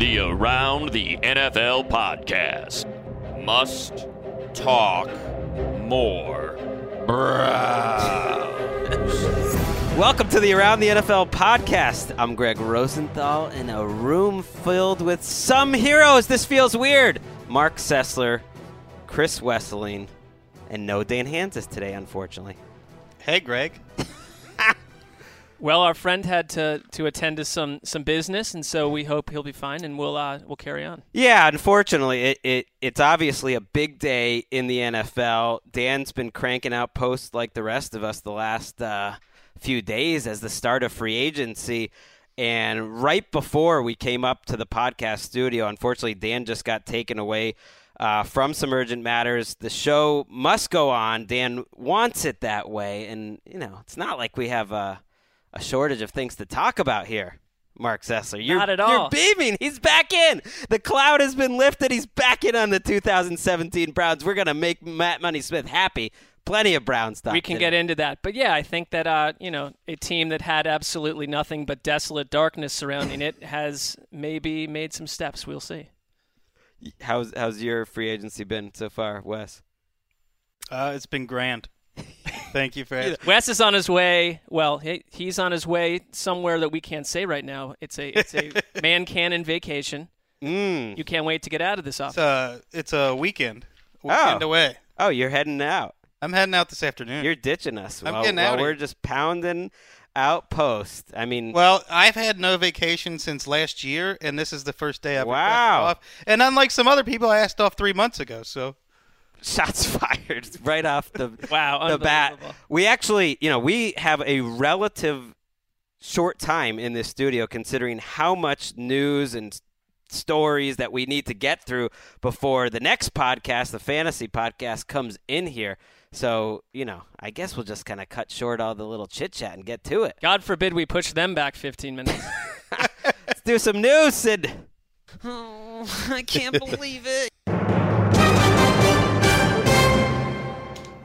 The Around the NFL podcast. Must talk more. Browns. Welcome to the Around the NFL podcast. I'm Greg Rosenthal in a room filled with some heroes. This feels weird. Marc Sessler, Chris Wesseling, and no Dan Hanzus today, unfortunately. Hey, Greg. Well, our friend had to, to attend to some, some business, and so we hope he'll be fine, and we'll uh, we'll carry on. Yeah, unfortunately, it, it it's obviously a big day in the NFL. Dan's been cranking out posts like the rest of us the last uh, few days as the start of free agency. And right before we came up to the podcast studio, unfortunately, Dan just got taken away uh, from some urgent matters. The show must go on. Dan wants it that way, and you know, it's not like we have a a shortage of things to talk about here. Marc Sessler. You're, Not at all. You're beaming. He's back in. The cloud has been lifted. He's back in on the 2017 Browns. We're going to make Matt Money Smith happy. Plenty of Brown stuff. We can today. get into that, but yeah, I think that uh, you know a team that had absolutely nothing but desolate darkness surrounding it has maybe made some steps. We'll see. How's how's your free agency been so far, Wes? Uh, it's been grand. Thank you for asking. Wes is on his way. Well, he, he's on his way somewhere that we can't say right now. It's a it's a man cannon vacation. Mm. You can't wait to get out of this office. It's a, it's a weekend. Weekend Oh. away. Oh, you're heading out. I'm heading out this afternoon. You're ditching us. I'm while, getting while outta we're just pounding out post. I mean, well, I've had no vacation since last year, and this is the first day I've Wow. requested off. And unlike some other people, I asked off three months ago. So shots fired right off the Wow, the bat. We actually, you know, we have a relative short time in this studio considering how much news and stories that we need to get through before the next podcast, the fantasy podcast, comes in here. So, you know, I guess we'll just kind of cut short all the little chit chat and get to it. God forbid we push them back 15 minutes. Let's do some news, Sid. Oh, I can't believe it.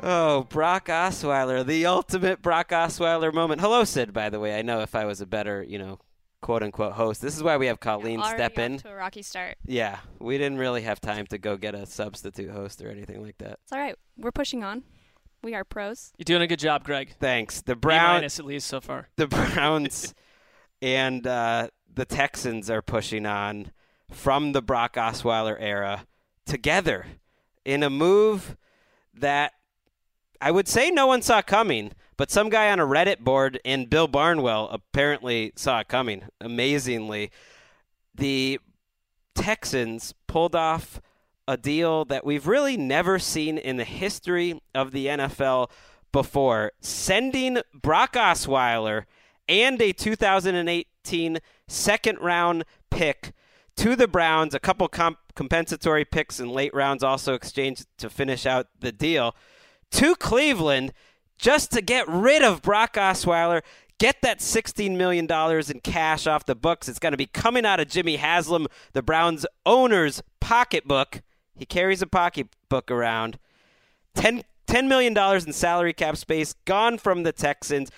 Oh, Brock Osweiler, the ultimate Brock Osweiler moment. Hello, Sid, by the way. I know if I was a better, you know, quote unquote host. This is why we have Colleen Already step off in. to a rocky start. Yeah, we didn't really have time to go get a substitute host or anything like that. It's all right. We're pushing on. We are pros. You're doing a good job, Greg. Thanks. The B Brown minus at least so far. the Browns and uh, the Texans are pushing on from the Brock Osweiler era together in a move that I would say no one saw coming, but some guy on a Reddit board and Bill Barnwell apparently saw it coming. Amazingly, the Texans pulled off a deal that we've really never seen in the history of the NFL before, sending Brock Osweiler and a 2018 second round pick to the Browns, a couple comp- compensatory picks in late rounds also exchanged to finish out the deal to Cleveland just to get rid of Brock Osweiler, get that $16 million in cash off the books. It's going to be coming out of Jimmy Haslam, the Browns owner's pocketbook. He carries a pocketbook around. 10, $10 million in salary cap space gone from the Texans.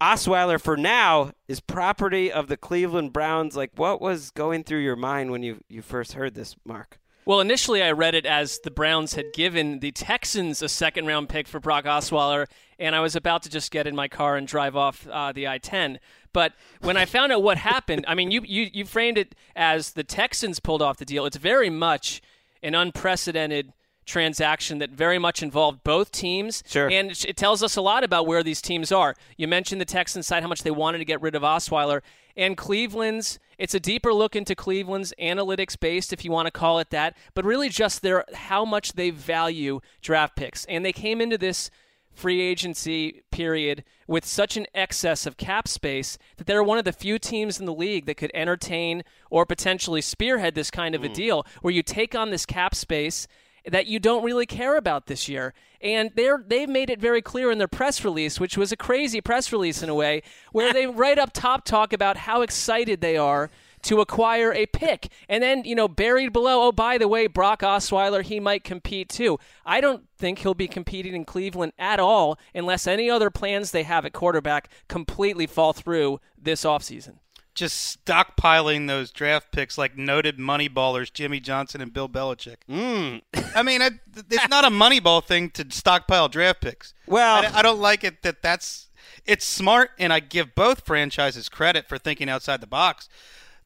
Osweiler, for now, is property of the Cleveland Browns. Like, what was going through your mind when you, you first heard this, Marc? Well, initially I read it as the Browns had given the Texans a second round pick for Brock Osweiler, and I was about to just get in my car and drive off uh, the I 10. But when I found out what happened, I mean, you, you, you framed it as the Texans pulled off the deal. It's very much an unprecedented transaction that very much involved both teams. Sure. And it tells us a lot about where these teams are. You mentioned the Texans side, how much they wanted to get rid of Osweiler. And Cleveland's, it's a deeper look into Cleveland's analytics based, if you want to call it that, but really just their how much they value draft picks. And they came into this free agency period with such an excess of cap space that they're one of the few teams in the league that could entertain or potentially spearhead this kind of a mm. deal where you take on this cap space that you don't really care about this year. And they're they've made it very clear in their press release, which was a crazy press release in a way, where they right up top talk about how excited they are to acquire a pick. And then, you know, buried below, oh, by the way, Brock Osweiler, he might compete too. I don't think he'll be competing in Cleveland at all unless any other plans they have at quarterback completely fall through this offseason. Just stockpiling those draft picks like noted money ballers Jimmy Johnson and Bill Belichick. Mm. I mean, it, it's not a moneyball thing to stockpile draft picks. Well, I, I don't like it that that's it's smart, and I give both franchises credit for thinking outside the box.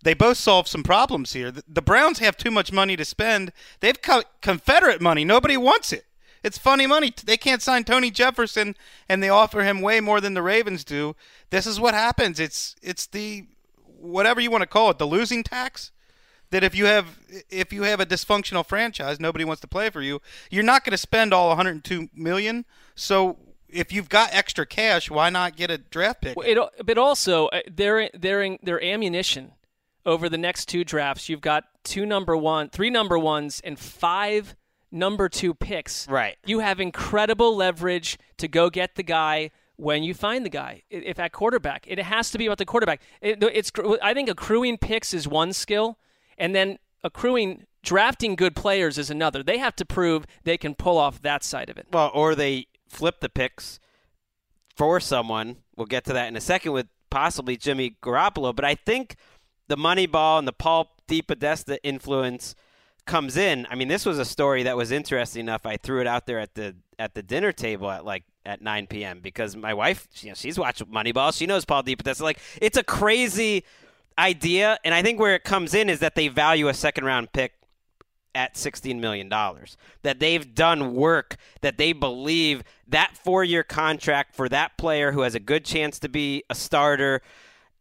They both solve some problems here. The, the Browns have too much money to spend. They've cut Confederate money. Nobody wants it. It's funny money. They can't sign Tony Jefferson, and they offer him way more than the Ravens do. This is what happens. It's it's the whatever you want to call it, the losing tax. That if you have if you have a dysfunctional franchise, nobody wants to play for you. You're not going to spend all 102 million. So if you've got extra cash, why not get a draft pick? Well, it, but also uh, their their their ammunition over the next two drafts. You've got two number one, three number ones, and five number two picks. Right. You have incredible leverage to go get the guy when you find the guy. If at quarterback, it has to be about the quarterback. It, it's I think accruing picks is one skill, and then accruing drafting good players is another. They have to prove they can pull off that side of it. Well, or they flip the picks for someone. We'll get to that in a second with possibly Jimmy Garoppolo, but I think the Moneyball and the Paul DePodesta influence comes in. I mean, this was a story that was interesting enough. I threw it out there at the at the dinner table at like at 9 p.m. because my wife, you know, she's watched Moneyball. She knows Paul DePodesta. Like, it's a crazy idea, and I think where it comes in is that they value a second round pick at $16 million. That they've done work that they believe that four year contract for that player who has a good chance to be a starter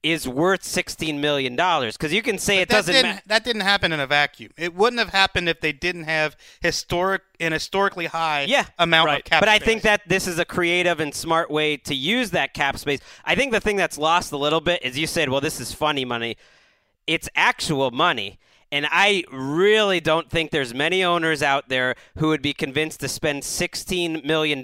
is worth $16 million. Because you can say But it that doesn't matter. That didn't happen in a vacuum. It wouldn't have happened if they didn't have historic an historically high Yeah, amount right. of cap but I think that this is a creative and smart way to use that cap space. I think the thing that's lost a little bit is you said, well, this is funny money. It's actual money. And I really don't think there's many owners out there who would be convinced to spend $16 million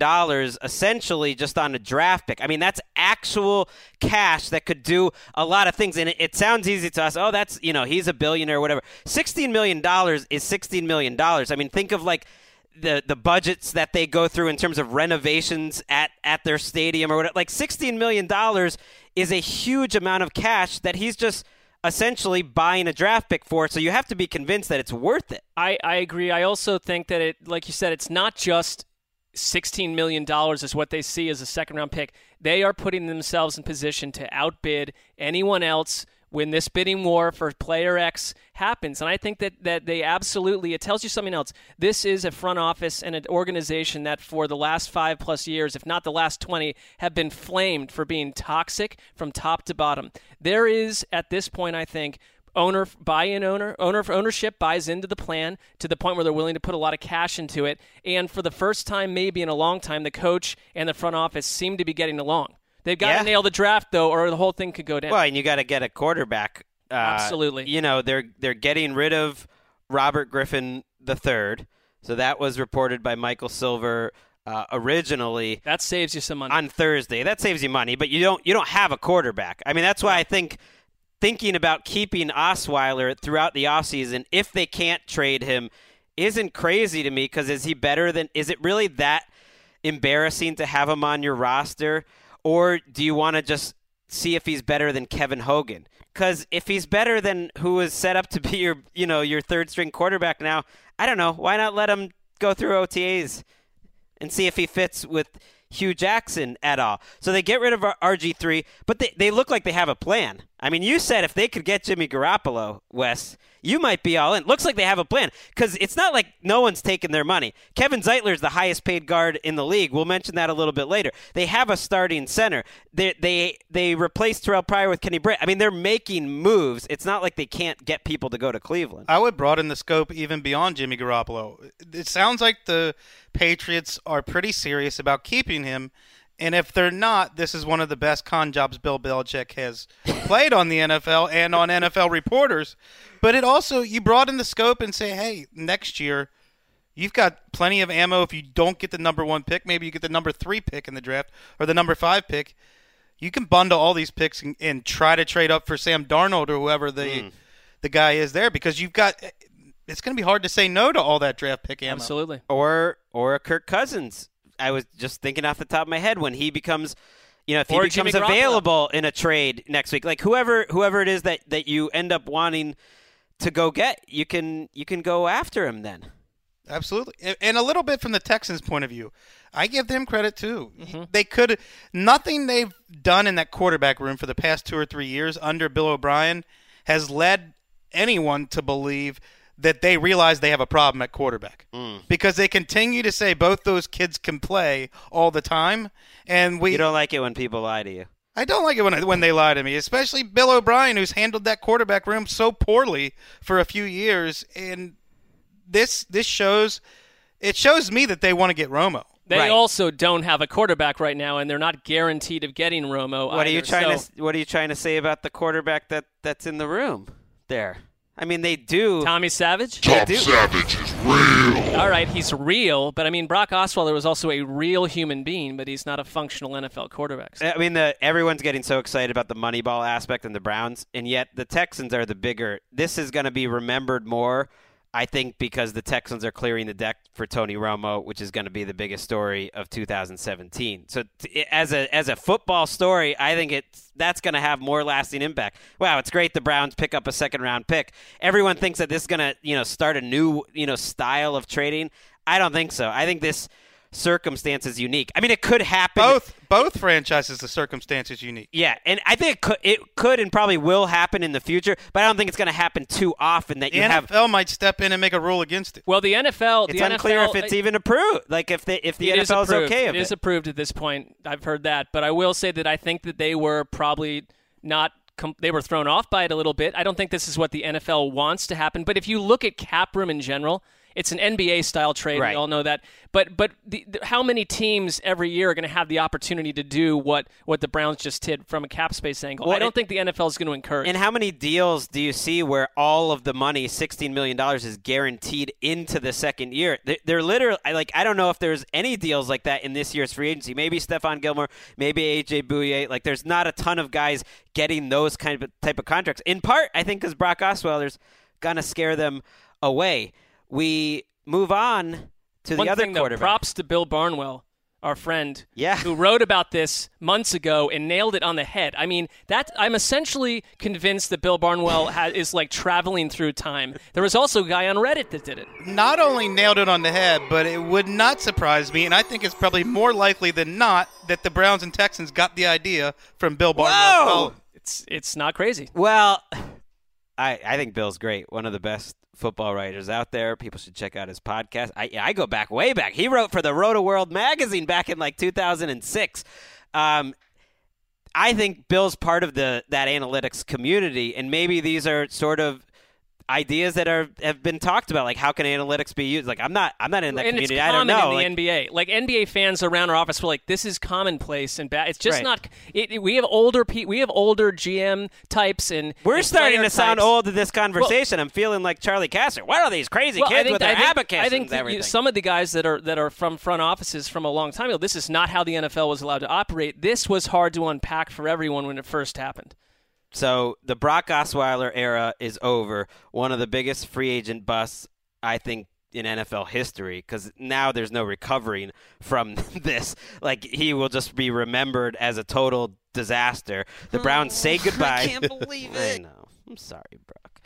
essentially just on a draft pick. I mean, that's actual cash that could do a lot of things. And it, it sounds easy to us. Oh, that's, you know, he's a billionaire or whatever. $16 million is $16 million. I mean, think of like the the budgets that they go through in terms of renovations at at their stadium or whatever. Like sixteen million dollars is a huge amount of cash that he's just essentially buying a draft pick for. it. So you have to be convinced that it's worth it. I, I agree. I also think that it, like you said, it's not just $16 million is what they see as a second round pick. They are putting themselves in position to outbid anyone else when this bidding war for player X happens. And I think that, that they absolutely, it tells you something else. This is a front office and an organization that for the last five plus years, if not the last 20, have been flamed for being toxic from top to bottom. There is, at this point, I think, owner buy-in owner owner ownership buys into the plan to the point where they're willing to put a lot of cash into it and for the first time maybe in a long time the coach and the front office seem to be getting along they've got Yeah. to nail the draft though or the whole thing could go down Well, and you got to get a quarterback. Uh, Absolutely. You know they're they're getting rid of Robert Griffin III. So that was reported by Michael Silver uh, originally That saves you some money. on Thursday. That saves you money, but you don't you don't have a quarterback. I mean, that's why I think thinking about keeping Osweiler throughout the offseason if they can't trade him isn't crazy to me because is he better than is it really that embarrassing to have him on your roster or do you want to just see if he's better than Kevin Hogan? Cuz if he's better than who is set up to be your, you know, your third string quarterback now, I don't know, why not let him go through OTAs and see if he fits with Hue Jackson at all. So they get rid of RG3, but they, they look like they have a plan. I mean, you said if they could get Jimmy Garoppolo, Wes, you might be all in. Looks like they have a plan because it's not like no one's taking their money. Kevin Zeitler is the highest paid guard in the league. We'll mention that a little bit later. They have a starting center. They they they replaced Terrelle Pryor with Kenny Britt. I mean, they're making moves. It's not like they can't get people to go to Cleveland. I would broaden the scope even beyond Jimmy Garoppolo. It sounds like the Patriots are pretty serious about keeping him. And if they're not, this is one of the best con jobs Bill Belichick has played on the NFL and on NFL reporters. But it also, you broaden the scope and say, hey, next year, you've got plenty of ammo. If you don't get the number one pick, maybe you get the number three pick in the draft or the number five pick. You can bundle all these picks and, and try to trade up for Sam Darnold or whoever the Mm. the guy is there because you've got. It's going to be hard to say no to all that draft pick ammo. Absolutely. or or a Kirk Cousins. I was just thinking off the top of my head when he becomes, you know, if he Or becomes available in a trade next week, like whoever whoever it is that that you end up wanting to go get, you can you can go after him then. Absolutely. And- And a little bit from the Texans' point of view. I give them credit too. Mm-hmm. They could nothing they've done in that quarterback room for the past 2 or 3 years under Bill O'Brien has led anyone to believe that they realize they have a problem at quarterback. Mm. Because they continue to say both those kids can play all the time and we You don't like it when people lie to you. I don't like it when when they lie to me, especially Bill O'Brien, who's handled that quarterback room so poorly for a few years. And this this shows it shows me that they want to get Romo. They Right. also don't have a quarterback right now, and they're not guaranteed of getting Romo. What are you trying So, to What are you trying to say about the quarterback that that's in the room there? I mean, they do. Tommy Savage? they do. Savage is real. All right, he's real, but I mean, Brock Osweiler was also a real human being, but he's not a functional NFL quarterback. So- I mean, the everyone's getting so excited about the Moneyball aspect and the Browns, and yet the Texans are the bigger. This is going to be remembered more, I think, because the Texans are clearing the deck for Tony Romo, which is going to be the biggest story of 2017. So, t- as a as a football story, I think it's that's going to have more lasting impact. Wow, it's great the Browns pick up a second round pick. Everyone thinks that this is going to you know start a new you know style of trading. I don't think so. I think this circumstance is unique. I mean, it could happen. Both both franchises, the circumstances unique. Yeah, and I think it could, it could and probably will happen in the future, but I don't think it's going to happen too often that The you have. NFL might step in and make a rule against it. well, the NFL. It's the unclear NFL, if it's even approved. Like if the if the It is NFL is approved. okay It with approved at this point. I've heard that, but I will say that I think that they were probably not. They were thrown off by it a little bit. I don't think this is what the NFL wants to happen. But if you look at cap room in general, it's an NBA style trade. Right. We all know that. But but the, the, how many teams every year are going to have the opportunity to do what what the Browns just did from a cap space angle? Well, I don't it- think the NFL is going to encourage. And how many deals do you see where all of the money, sixteen million dollars, is guaranteed into the second year? They're, they're literally like I don't know if there's any deals like that in this year's free agency. Maybe Stephon Gilmore, maybe AJ Bouye. Like there's not a ton of guys getting those kind of type of contracts. In part, I think because Brock Osweiler's gonna scare them away. We move on to One the other thing, though, quarterback. props to Bill Barnwell, our friend, Yeah. who wrote about this months ago and nailed it on the head. I mean, that I'm essentially convinced that Bill Barnwell ha- is like traveling through time. There was also a guy on Reddit that did it. Not only nailed it on the head, but it would not surprise me, and I think it's probably more likely than not that the Browns and Texans got the idea from Bill Barnwell. Whoa! It's it's not crazy. Well, I I think Bill's great. One of the best football writers out there. People should check out his podcast. I I go back way back. He wrote for the Rotoworld magazine back in like 2006. Um, I think Bill's part of the that analytics community, and maybe these are sort of ideas that are have been talked about, like how can analytics be used? Like I'm not I'm not in that and community. it's I don't common know. in the Like, NBA. Like NBA fans around our office were like, "This is commonplace and bad." It's just Right. not. It, it- we have older pe- we have older GM types and we're and starting to sound old to this conversation. I'm feeling like Charlie Casser. What are these crazy Well, kids think, with their I think, abacus I think and you- everything? some of the guys that are that are from front offices from a long time ago. This is not how the NFL was allowed to operate. This was hard to unpack for everyone when it first happened. So the Brock Osweiler era is over. One of the biggest free agent busts, I think, in NFL history, because now there's no recovering from this. Like he will just be remembered as a total disaster. The Browns say goodbye. I can't believe it. I know. I'm sorry, Brock.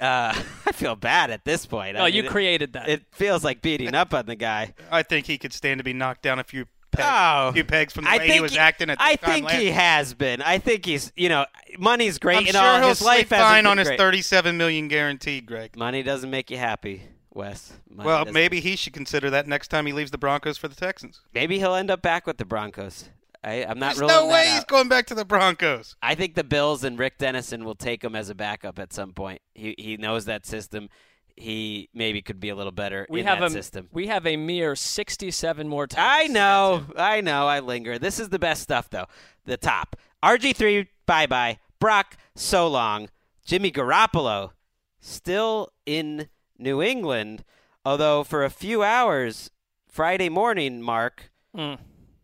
Uh, I feel bad at this point. No, I you mean, it- created that. It feels like beating up on the guy. I think he could stand to be knocked down a few pegs, Oh. few pegs from the I way think he was acting at this I think last he has been. I think he's. You know, money's great I'm sure all. he'll his sleep fine on his great. 37 million guaranteed, Greg. Money doesn't make you happy, Wes. Well, maybe he should consider that next time he leaves the Broncos for the Texans. maybe he'll end up back with the Broncos. I, I'm not There's no way out. he's going back to the Broncos. I think the Bills and Rick Dennison will take him as a backup at some point. He he knows that system. He maybe could be a little better we in have that a system. we have a mere sixty-seven more times. I know, I know, I linger. This is the best stuff, though. The top. RG3, bye bye. Brock, so long. Jimmy Garoppolo, still in New England, although for a few hours, Friday morning, Marc, Mm.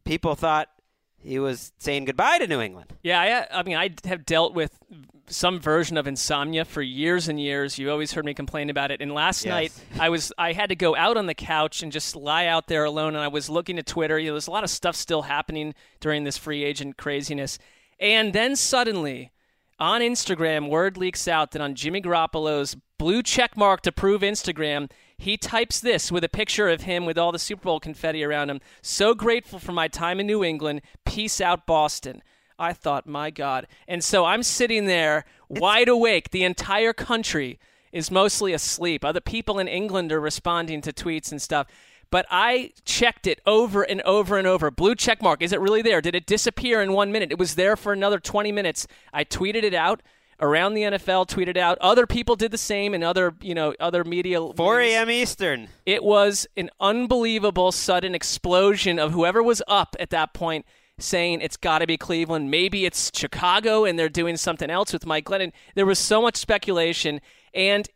people thought he was saying goodbye to New England. Yeah, I, uh, I mean, I have dealt with some version of insomnia for years and years. You always heard me complain about it. And last Yes. night, I was I had to go out on the couch and just lie out there alone. And I was looking at Twitter. You know, there's a lot of stuff still happening during this free agent craziness. And then suddenly, on Instagram, word leaks out that on Jimmy Garoppolo's blue check mark to prove Instagram, he types this with a picture of him with all the Super Bowl confetti around him. So grateful for my time in New England. Peace out, Boston. I thought, my God. And so I'm sitting there wide awake. The entire country is mostly asleep. Other people in England are responding to tweets and stuff. But I checked it over and over and over. Blue check mark. Is it really there? Did it disappear in one minute? It was there for another 20 minutes. I tweeted it out around the NFL, tweeted out. Other people did the same in other, you know, other media. 4 a.m. Eastern. It was an unbelievable sudden explosion of whoever was up at that point saying it's got to be Cleveland. Maybe it's Chicago and they're doing something else with Mike Glennon. There was so much speculation. And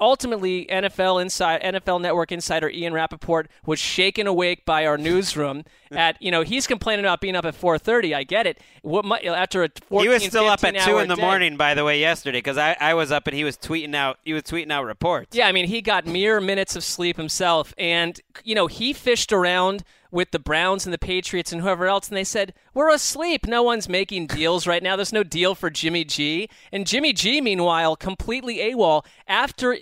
ultimately, NFL inside NFL Network insider Ian Rapoport was shaken awake by our newsroom. at you know he's complaining about being up at 4:30. I get it. What my, after a 14, He was still up at two in the day. morning, by the way, yesterday because I, I was up and he was tweeting out he was tweeting out reports. Yeah, I mean, he got mere minutes of sleep himself. And, you know, he fished around with the Browns and the Patriots and whoever else, and they said, We're asleep. No one's making deals right now. There's no deal for Jimmy G. And Jimmy G, meanwhile, completely AWOL after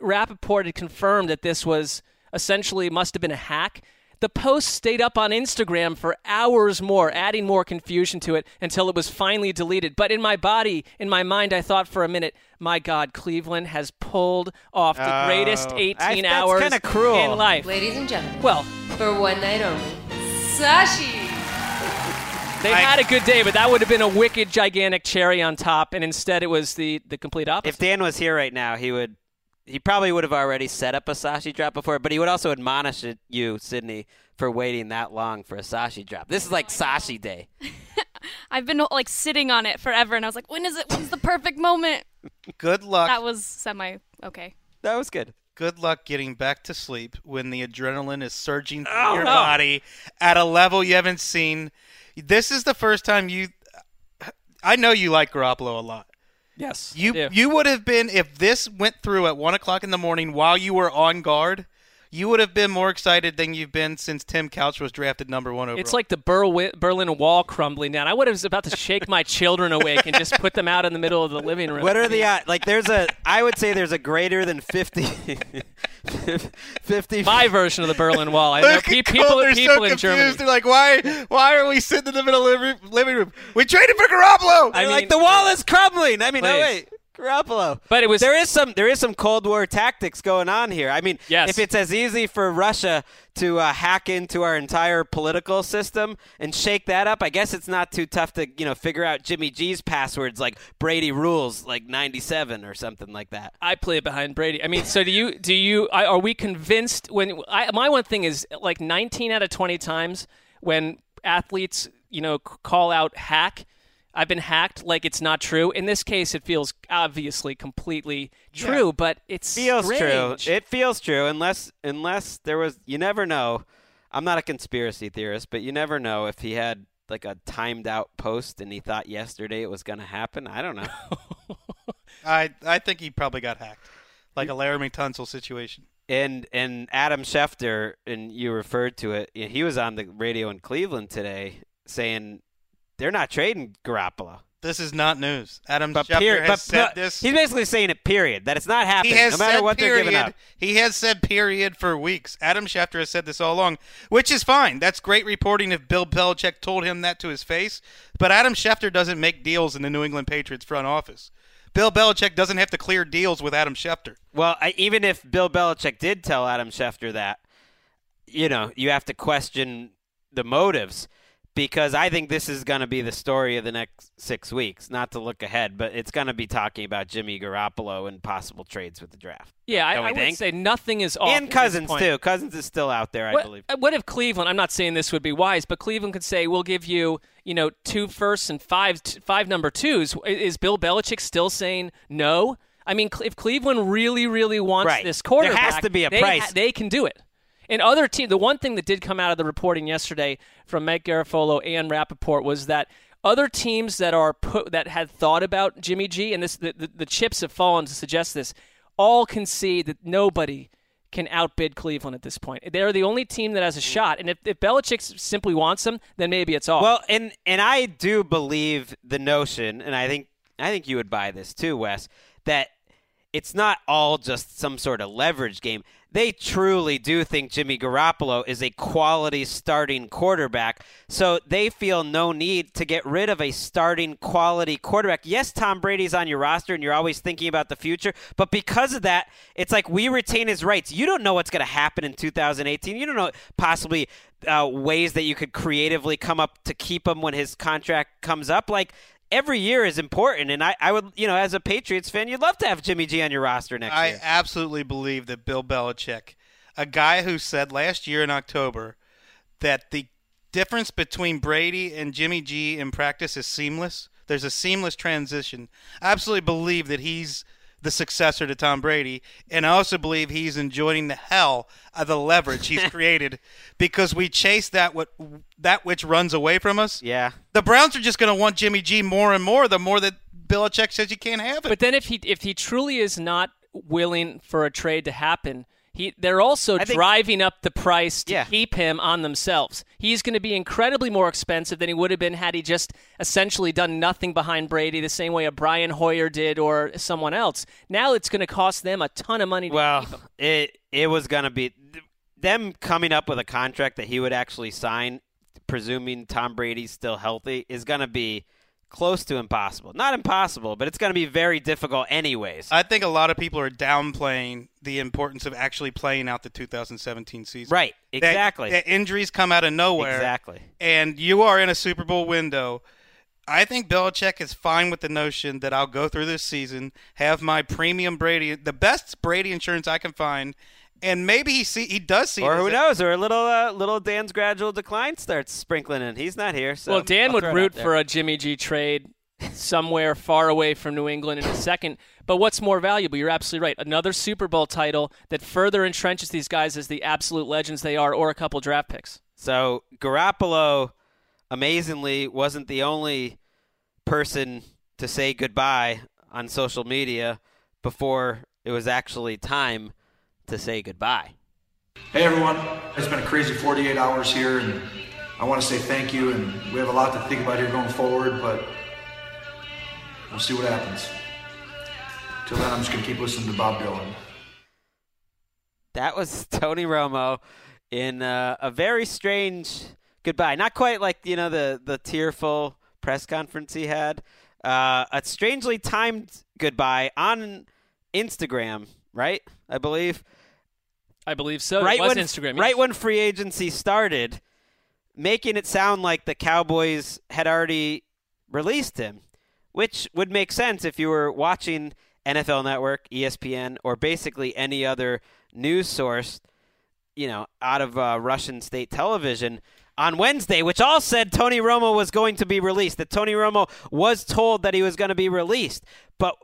Rapoport had confirmed that this was essentially must have been a hack. The post stayed up on Instagram for hours more, adding more confusion to it until it was finally deleted. But in my body, in my mind, I thought for a minute, my God, Cleveland has pulled off the greatest Oh. 18 I- that's hours kinda cruel. in life. Ladies and gentlemen, Well, for one night only, Sashi. they I- had a good day, but that would have been a wicked, gigantic cherry on top, and instead it was the, the complete opposite. If Dan was here right now, he would he probably would have already set up a Sashi drop before, but he would also admonish you, Sydney, for waiting that long for a Sashi drop. This is like Sashi day. I've been like sitting on it forever, and I was like, when is it? When's the perfect moment? Good luck. That was semi okay. That was good. Good luck getting back to sleep when the adrenaline is surging oh, through Oh, your no. body at a level you haven't seen. This is the first time you. I know you like Garoppolo a lot. Yes, You do. you would have been if this went through at one o'clock in the morning while you were on guard. You would have been more excited than you've been since Tim Couch was drafted number one overall. It's like the Berwi- Berlin Wall crumbling down. I would have was about to shake my children awake and just put them out in the middle of the living room. What are the odds? Like, there's a, I would say there's a greater than 50, 50 my version of the Berlin Wall? I know Look pe- at people, they're people so in confused. Germany. They're like, why? Why are we sitting in the middle of the living- living room? We traded for Garoppolo. I They're like, mean- the wall is crumbling. I mean, oh, no, wait. Garoppolo. But it was there is some there is some Cold War tactics going on here. I mean, Yes. if it's as easy for Russia to uh, hack into our entire political system and shake that up, I guess it's not too tough to you know figure out Jimmy G's passwords like Brady rules like ninety seven or something like that. I play it behind Brady. I mean, so do you? Do you? I- Are we convinced? When I, my one thing is like 19 out of 20 times when athletes, you know, call out hack. I've been hacked. Like it's not true. In this case, it feels obviously completely true, but it's feels strange. true. It feels true unless unless there was you never know. I'm not a conspiracy theorist, but you never know if he had like a timed out post and he thought yesterday it was going to happen. I don't know. I I think he probably got hacked, like a Laremy Tunsil situation. and and Adam Schefter and you referred to it. He was on the radio in Cleveland today saying they're not trading Garoppolo. This is not news. Adam But, Schefter period, has but, said this. he's basically saying it. Period. That it's not happening. No matter what they're giving up. He has said period for weeks. Adam Schefter has said this all along, which is fine. That's great reporting if Bill Belichick told him that to his face. But Adam Schefter doesn't make deals in the New England Patriots front office. Bill Belichick doesn't have to clear deals with Adam Schefter. Well, I, even if Bill Belichick did tell Adam Schefter that, you know, you have to question the motives because I think this is going to be the story of the next six weeks. Not to look ahead, but it's going to be talking about Jimmy Garoppolo and possible trades with the draft. yeah, I, I would think? say nothing is off. and Cousins too. Cousins is still out there, I What, believe. uh, what if Cleveland? I'm not saying this would be wise, but Cleveland could say we'll give you, you know, two firsts and five five number twos. Is Bill Belichick still saying no? I mean, if Cleveland really, really wants Right. this There quarterback, has to be a they price. they can do it. And other team, the one thing that did come out of the reporting yesterday from Mike Garafolo and Rapoport was that other teams that are put that had thought about Jimmy G and this the, the, the chips have fallen to suggest this, all can see that nobody can outbid Cleveland at this point. They're the only team that has a mm. shot. And if, if Belichick simply wants them, then maybe it's all. Well, and and I do believe the notion, and I think I think you would buy this too, Wes, that it's not all just some sort of leverage game. They truly do think Jimmy Garoppolo is a quality starting quarterback, so they feel no need to get rid of a starting quality quarterback. Yes, Tom Brady's on your roster and you're always thinking about the future, but because of that, it's like we retain his rights. You don't know what's going to happen in 2018. You don't know possibly uh, ways that you could creatively come up to keep him when his contract comes up. Like every year is important, and I, I would, you know, as a Patriots fan, you'd love to have Jimmy G on your roster next I year. I absolutely believe that Bill Belichick, a guy who said last year in October that the difference between Brady and Jimmy G in practice is seamless. There's a seamless transition. I absolutely believe that he's the successor to Tom Brady, and I also believe he's enjoying the hell of the leverage he's created because we chase that what that which runs away from us. Yeah. The Browns are just going to want Jimmy G more and more the more that Belichick says you can't have it. But then if he if he truly is not willing for a trade to happen, he they're also think- driving up the price to Yeah. keep him on themselves. He's going to be incredibly more expensive than he would have been had he just essentially done nothing behind Brady the same way a Brian Hoyer did or someone else. Now it's going to cost them a ton of money to Well, keep him. it it was gonna be them coming up with a contract that he would actually sign, presuming Tom Brady's still healthy, is gonna be close to impossible. Not impossible, but it's gonna be very difficult anyways. I think a lot of people are downplaying the importance of actually playing out the 2017 season. right. That- Exactly. That, injuries come out of nowhere. Exactly. And you are in a Super Bowl window. I think Belichick is fine with the notion that I'll go through this season, have my premium Brady, the best Brady insurance I can find, and maybe he see he does see. Or it who as knows? Or a little uh, little Dan's gradual decline starts sprinkling in. He's not here, so well, Dan I'll would root for a Jimmy G trade somewhere far away from New England in a second. But what's more valuable? You're absolutely right. Another Super Bowl title that further entrenches these guys as the absolute legends they are, or a couple draft picks. So Garoppolo, amazingly, wasn't the only person to say goodbye on social media before it was actually time to say goodbye. Hey everyone, it's been a crazy 48 hours here, and I want to say thank you. And we have a lot to think about here going forward, but we'll see what happens. Till then, I'm just gonna keep listening to Bob Dylan. That was Tony Romo in uh, a very strange goodbye. Not quite like you know the the tearful press conference he had Uh, a strangely timed goodbye on Instagram, right? I believe. I believe so. right it was when Instagram. right yes. when free agency started, making it sound like the Cowboys had already released him, which would make sense if you were watching NFL Network, ESPN, or basically any other news source, you know, out of uh, Russian state television on Wednesday, which all said Tony Romo was going to be released. That Tony Romo was told that he was going to be released, but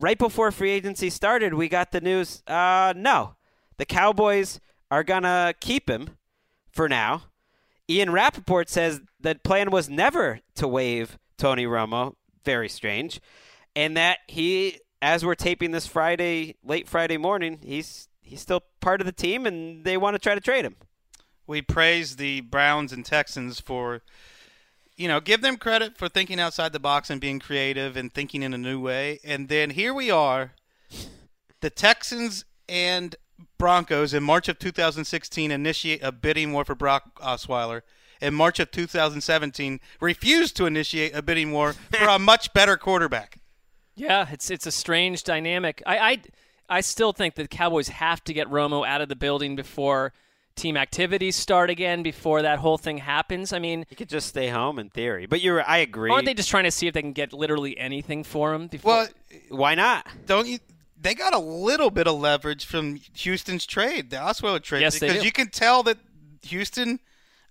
right before free agency started, we got the news. Uh, no, the Cowboys are gonna keep him for now. Ian Rapoport says the plan was never to waive Tony Romo. Very strange, and that he, as we're taping this Friday, late Friday morning, he's he's still part of the team, and they want to try to trade him. We praise the Browns and Texans for, you know, give them credit for thinking outside the box and being creative and thinking in a new way. And then here we are, the Texans and Broncos in March of 2016 initiate a bidding war for Brock Osweiler. In March of 2017, refused to initiate a bidding war for a much better quarterback. Yeah, it's it's a strange dynamic. I, I I still think that Cowboys have to get Romo out of the building before team activities start again, before that whole thing happens. I mean, He could just stay home in theory, but you're. I agree. aren't they just trying to see if they can get literally anything for him before? Well, Why not? don't you? They got a little bit of leverage from Houston's trade, the Osweiler trade, Yes, because do. you can tell that Houston.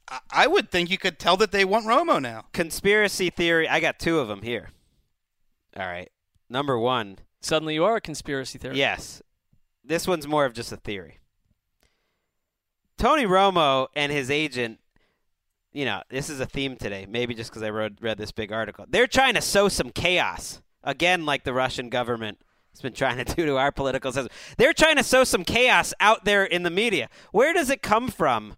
I- I would think you could tell that they want Romo now. Conspiracy theory. I got two of them here. All right. Number one. Suddenly you are a conspiracy theorist. Yes. This one's more of just a theory. Tony Romo and his agent, you know, this is a theme today, maybe just because I read, read this big article. They're trying to sow some chaos, again, like the Russian government has been trying to do to our political system. They're trying to sow some chaos out there in the media. Where does it come from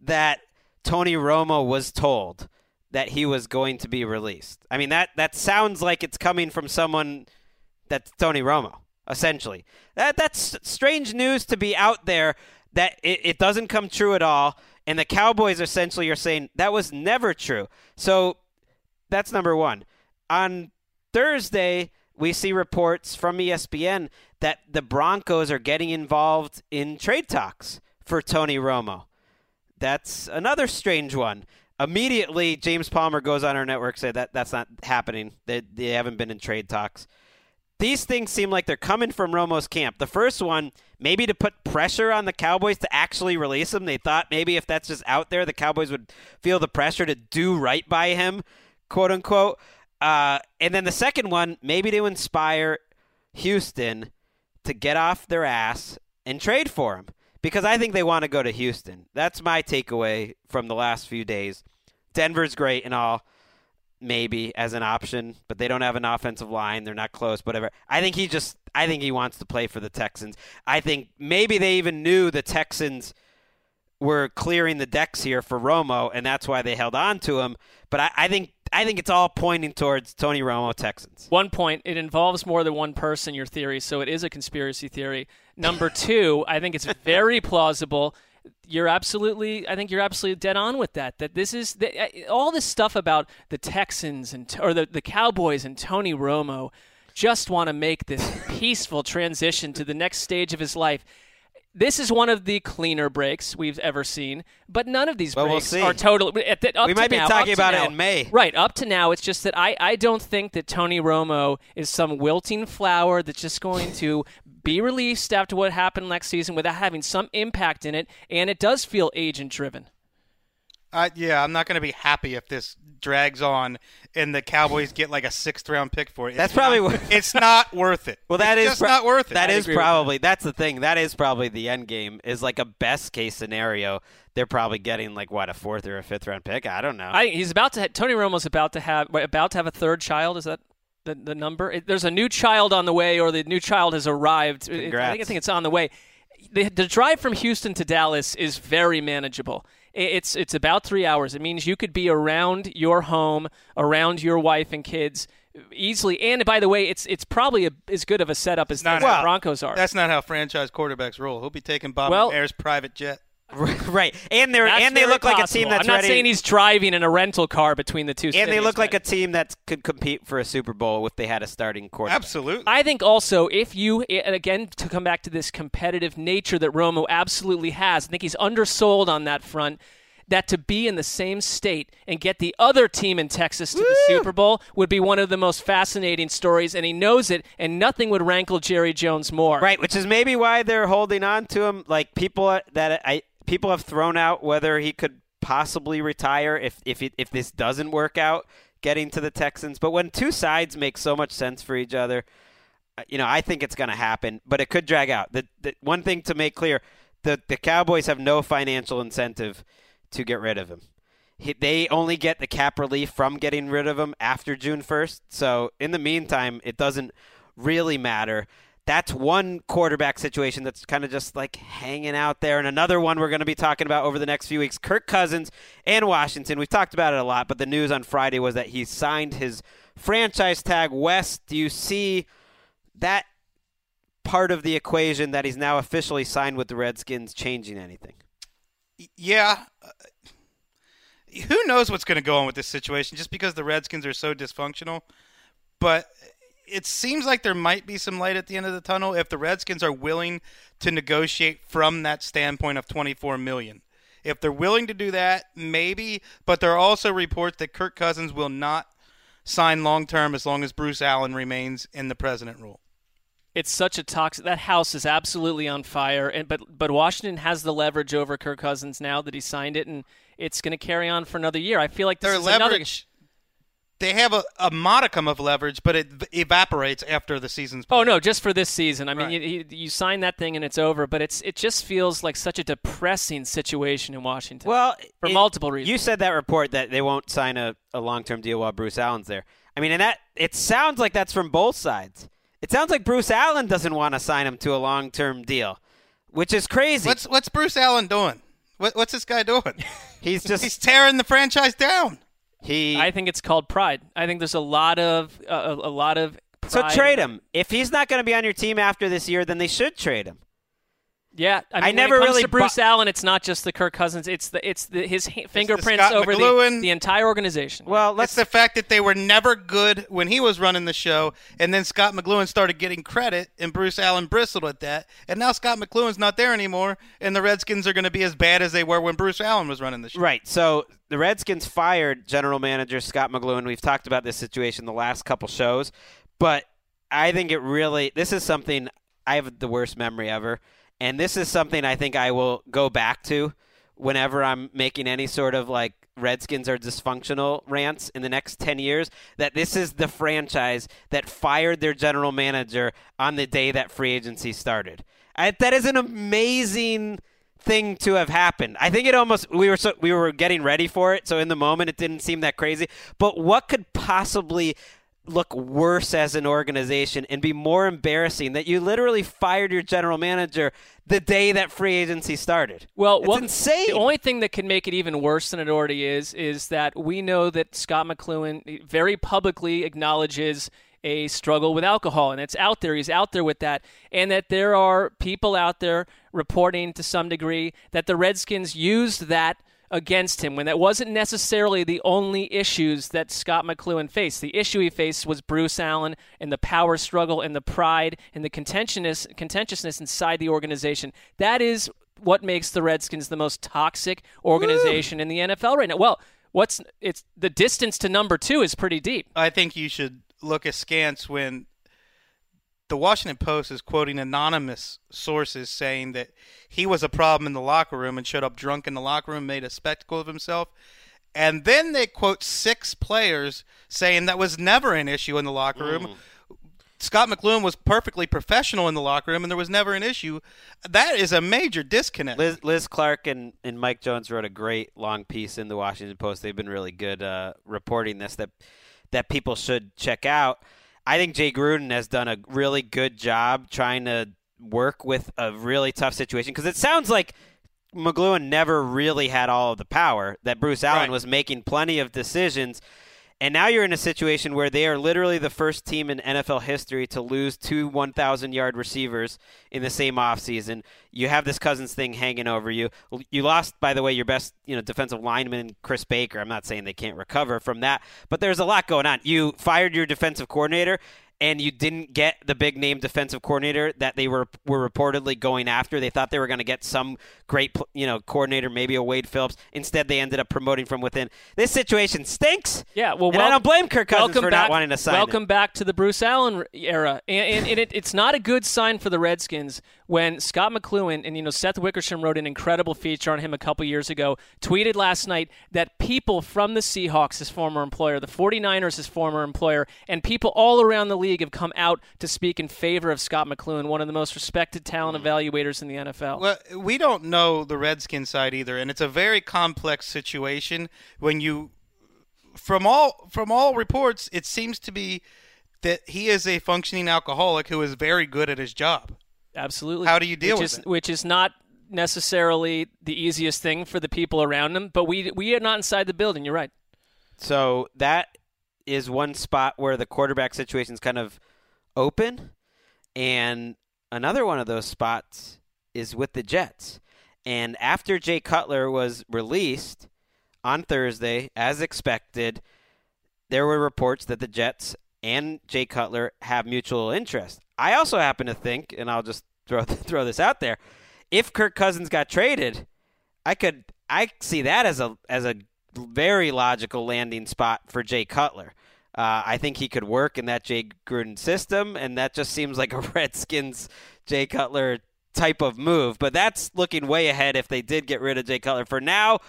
that Tony Romo was told that he was going to be released? I mean, that, that sounds like it's coming from someone that's Tony Romo, essentially. That that's strange news to be out there that it, it doesn't come true at all. And the Cowboys essentially are saying that was never true. So that's number one. On Thursday, we see reports from ESPN that the Broncos are getting involved in trade talks for Tony Romo. That's another strange one. Immediately, James Palmer goes on our network said that that's not happening. They, they haven't been in trade talks. These things seem like they're coming from Romo's camp. The first one, maybe to put pressure on the Cowboys to actually release him. They thought maybe if that's just out there, the Cowboys would feel the pressure to do right by him, quote unquote. Uh, and then the second one, maybe to inspire Houston to get off their ass and trade for him because I think they want to go to Houston. That's my takeaway from the last few days. Denver's great and all, maybe as an option, but they don't have an offensive line. They're not close, whatever. I think he just, I think he wants to play for the Texans. I think maybe they even knew the Texans were clearing the decks here for Romo, and that's why they held on to him. But I, I think, I think it's all pointing towards Tony Romo Texans. One point, it involves more than one person, your theory, so it is a conspiracy theory. Number two, I think it's very plausible. You're absolutely, I think you're absolutely dead on with that. That this is that, uh, all this stuff about the Texans and or the the Cowboys and Tony Romo just want to make this peaceful transition to the next stage of his life. This is one of the cleaner breaks we've ever seen, but none of these Well, we'll breaks are totally. At the, up We to might be now- talking up to about it in May. Right, up to now, it's just that I, I don't think that Tony Romo is some wilting flower that's just going to be released after what happened next season without having some impact in it, and it does feel agent driven. Uh, yeah, I'm not going to be happy if this drags on and the Cowboys get like a sixth round pick for it. It's That's probably not, what- it's not worth it. Well, that it's is just pro- not worth it. That I is agree with probably that's the thing. That is probably the end game. Is like a best case scenario. They're probably getting like what a fourth or a fifth round pick. I don't know. I he's about to. Ha- Tony Romo's about to have wait, about to have a third child. Is that the the number? It, there's a new child on the way, or the new child has arrived. It- I think, I think it's on the way. The, the drive from Houston to Dallas is very manageable. It's it's about three hours. It means you could be around your home, around your wife and kids easily. And by the way, it's it's probably a, as good of a setup as, Not the how- Broncos are. That's not how franchise quarterbacks roll. He'll be taking Bob Well- McNair's private jet. right, and they're That's and they very look like a team that's I'm not ready. saying he's driving in a rental car between the two. and they look like a team that could compete for a Super Bowl if they had a starting quarterback. Absolutely. I think also if you and again to come back to this competitive nature that Romo absolutely has, I think he's undersold on that front. That to be in the same state and get the other team in Texas to the Super Bowl would be one of the most fascinating stories, and he knows it, and nothing would rankle Jerry Jones more. Right, which is maybe why they're holding on to him. Like people that I people have thrown out whether he could possibly retire if if if this doesn't work out, getting to the Texans. But when two sides make so much sense for each other, uh, you know, I think it's going to happen. But it could drag out. The, the one thing to make clear: the the Cowboys have no financial incentive to get rid of him. He, they only get the cap relief from getting rid of him after June 1st. So in the meantime, it doesn't really matter. That's one quarterback situation that's kind of just like hanging out there. And another one we're going to be talking about over the next few weeks Kirk Cousins and Washington. We've talked about it a lot, but the news on Friday was that he signed his franchise tag. West, do you see that part of the equation that he's now officially signed with the Redskins changing anything? Yeah. Uh, who knows what's going to go on with this situation just because the Redskins are so dysfunctional. But it seems like there might be some light at the end of the tunnel if the Redskins are willing to negotiate from that standpoint of 24 million. If they're willing to do that, maybe, but there are also reports that Kirk Cousins will not sign long term as long as Bruce Allen remains in the president role. It's such a toxic. That house is absolutely on fire, and but but Washington has the leverage over Kirk Cousins now that he signed it, and it's going to carry on for another year. I feel like this Their is another. Leverage they have a, a modicum of leverage, but it evaporates after the season's. Oh no, just for this season. I mean, Right. you, you, you sign that thing and it's over. But it's it just feels like such a depressing situation in Washington. Well, for it- multiple reasons. You said that report that they won't sign a, a long term deal while Bruce Allen's there. I mean, and that it sounds like that's from both sides. It sounds like Bruce Allen doesn't want to sign him to a long term deal, which is crazy. What's what's Bruce Allen doing? What, what's this guy doing? He's just he's tearing the franchise down. He. I think it's called pride. I think there's a lot of uh, a, a lot of. so trade him. If he's not going to be on your team after this year, then they should trade him. Yeah, I, mean, I when never it comes really to Bruce bu- Allen. It's not just the Kirk Cousins. It's the it's the his ha- fingerprints Scott over the, the entire organization. Well, It's let's. the fact that they were never good when he was running the show, and then Scot McCloughan started getting credit, and Bruce Allen bristled at that. And now Scot McCloughan's not there anymore, and the Redskins are going to be as bad as they were when Bruce Allen was running the show. Right. So the Redskins fired general manager Scot McCloughan. We've talked about this situation the last couple shows, but I think it really this is something I have the worst memory ever, and this is something I think I will go back to whenever I'm making any sort of like Redskins are dysfunctional rants in the next 10 years that this is the franchise that fired their general manager on the day that free agency started. I, that is an amazing thing to have happened. I think it almost we were so, we were getting ready for it, so in the moment it didn't seem that crazy. But what could possibly look worse as an organization and be more embarrassing that you literally fired your general manager the day that free agency started? Well, it's what- insane. The only thing that can make it even worse than it already is is that we know that Scot McCloughan very publicly acknowledges a struggle with alcohol, and it's out there. He's out there with that, and that there are people out there reporting to some degree that the Redskins used that against him when that wasn't necessarily the only issues that Scot McCloughan faced. The issue he faced was Bruce Allen and the power struggle and the pride and the contentiousness contentiousness inside the organization. That is what makes the Redskins the most toxic organization in the NFL right now. Well, what's it's the distance to number 2 is pretty deep. I think you should look askance when the Washington Post is quoting anonymous sources saying that he was a problem in the locker room and showed up drunk in the locker room, made a spectacle of himself. And then they quote six players saying that was never an issue in the locker room. Scot McCloughan was perfectly professional in the locker room and there was never an issue. That is a major disconnect. Liz, Liz Clarke and, and Mike Jones wrote a great long piece in the Washington Post. They've been really good uh, reporting this that that people should check out. I think Jay Gruden has done a really good job trying to work with a really tough situation because it sounds like McCloughan never really had all of the power. That Bruce Allen Right. was making plenty of decisions. And now you're in a situation where they are literally the first team in NFL history to lose two 1,000 yard receivers in the same offseason. You have this Cousins thing hanging over you. You lost, by the way, your best you know defensive lineman, Chris Baker. I'm not saying they can't recover from that, but there's a lot going on. You fired your defensive coordinator, and you didn't get the big name defensive coordinator that they were were reportedly going after. They thought they were going to get some great you know coordinator, maybe a Wade Phillips. Instead, they ended up promoting from within. This situation stinks. Yeah, well, and wel- I don't blame Kirk Cousins for back, not wanting to sign. Welcome him. back to the Bruce Allen era, and, and, and it, it's not a good sign for the Redskins when Scot McCloughan and you know Seth Wickersham wrote an incredible feature on him a couple years ago. Tweeted last night that people from the Seahawks, his former employer, the 49ers, his former employer, and people all around the league have come out to speak in favor of Scot McCloughan, one of the most respected talent mm-hmm. evaluators in the NFL. Well, we don't know the Redskin side either, and it's a very complex situation. When you, from all from all reports, it seems to be that he is a functioning alcoholic who is very good at his job. Absolutely. How do you deal which with is, it? Which is not necessarily the easiest thing for the people around him, but we we are not inside the building. You're right. So that is one spot where the quarterback situation is kind of open, and another one of those spots is with the Jets. And after Jay Cutler was released on Thursday, as expected, there were reports that the Jets and Jay Cutler have mutual interest. I also happen to think, and I'll just throw throw this out there, if Kirk Cousins got traded, I could I see that as a as a very logical landing spot for Jay Cutler. Uh, I think he could work in that Jay Gruden system, and that just seems like a Redskins Jay Cutler type of move. But that's looking way ahead if they did get rid of Jay Cutler. For now,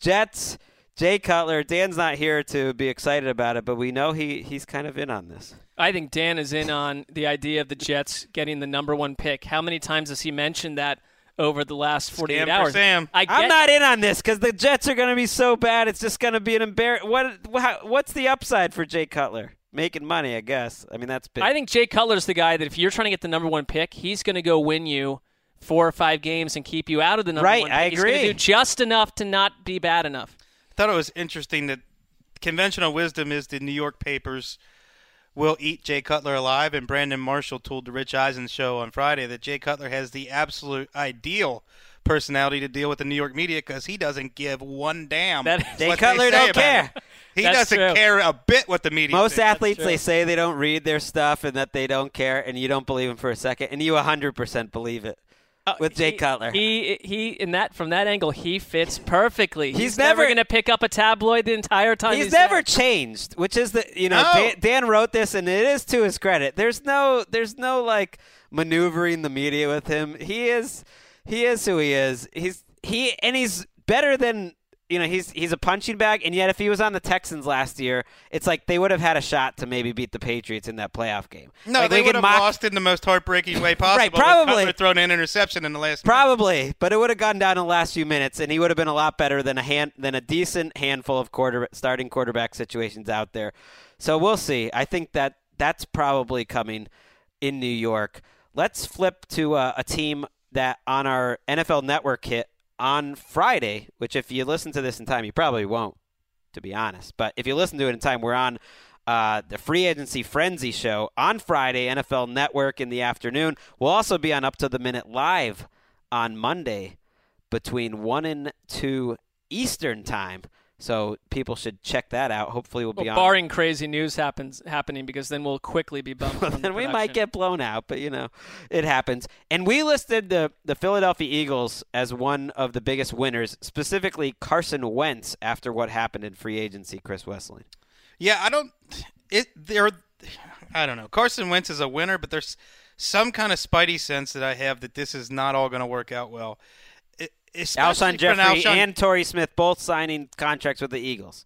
Jets, Jay Cutler. Dan's not here to be excited about it, but we know he he's kind of in on this. I think Dan is in on the idea of the Jets getting the number one pick. How many times has he mentioned that over the last 48 Scam for hours? Sam. I get, I'm not in on this because the Jets are going to be so bad. It's just going to be an embarrassment. What, what's the upside for Jay Cutler? Making money, I guess. I mean, that's big. I think Jay Cutler's the guy that if you're trying to get the number one pick, he's going to go win you four or five games and keep you out of the number Right, one pick. I He's going agree. to do just enough to not be bad enough. Thought it was interesting that conventional wisdom is the New York papers will eat Jay Cutler alive, and Brandon Marshall told the Rich Eisen show on Friday that Jay Cutler has the absolute ideal personality to deal with the New York media because he doesn't give one damn. That- Jay Cutler don't care. him. He That's doesn't true. care a bit what the media. Most thinks. athletes, they say they don't read their stuff and that they don't care, and you don't believe them for a second, and you 100% believe it with Jay Uh, He- Cutler. He he in that from that angle he fits perfectly. He's never, never- going to pick up a tabloid the entire time. He's, He's, never there. changed, which is the you know No. Dan, Dan wrote this, and it is to his credit. There's no there's no like maneuvering the media with him. He is he is who he is. He's he and he's better than you know he's he's a punching bag. And yet, if he was on the Texans last year, it's like they would have had a shot to maybe beat the Patriots in that playoff game. No, Like, they would have mock- lost in the most heartbreaking way possible. Right, probably. Thrown an interception in the last. minute. Probably, but it would have gone down in the last few minutes, and he would have been a lot better than a hand than a decent handful of quarter starting quarterback situations out there. So we'll see. I think that that's probably coming in New York. Let's flip to uh, a team that on our NFL Network hit on Friday. Which, if you listen to this in time, you probably won't, to be honest. But if you listen to it in time, we're on uh, the free agency frenzy show on Friday, NFL Network in the afternoon. We'll also be on up to the minute live on Monday between one and two Eastern time. So people should check that out. Hopefully, we'll be Well, on. barring crazy news happens happening because then we'll quickly be bumped. from the then we might get blown out, but you know, it happens. And we listed the the Philadelphia Eagles as one of the biggest winners, specifically Carson Wentz after what happened in free agency. Chris Wesley. Yeah, I don't. It there. I don't know. Carson Wentz is a winner, but there's some kind of spidey sense that I have that this is not all going to work out well. Alshon Jeffery Alshon- and Torrey Smith both signing contracts with the Eagles.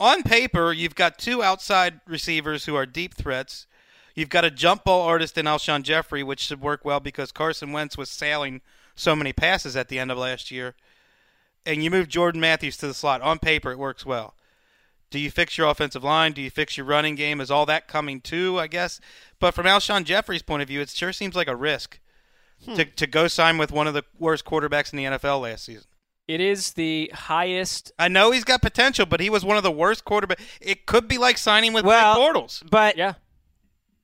on paper, you've got two outside receivers who are deep threats. You've got a jump ball artist in Alshon Jeffery, which should work well because Carson Wentz was sailing so many passes at the end of last year. And you move Jordan Matthews to the slot. On paper, it works well. Do you fix your offensive line? Do you fix your running game? Is all that coming too, I guess? But from Alshon Jeffery's point of view, it sure seems like a risk to, to go sign with one of the worst quarterbacks in the NFL last season. It is the highest. I know he's got potential, but he was one of the worst quarterback. It could be like signing with Well, Blake Bortles. But Yeah.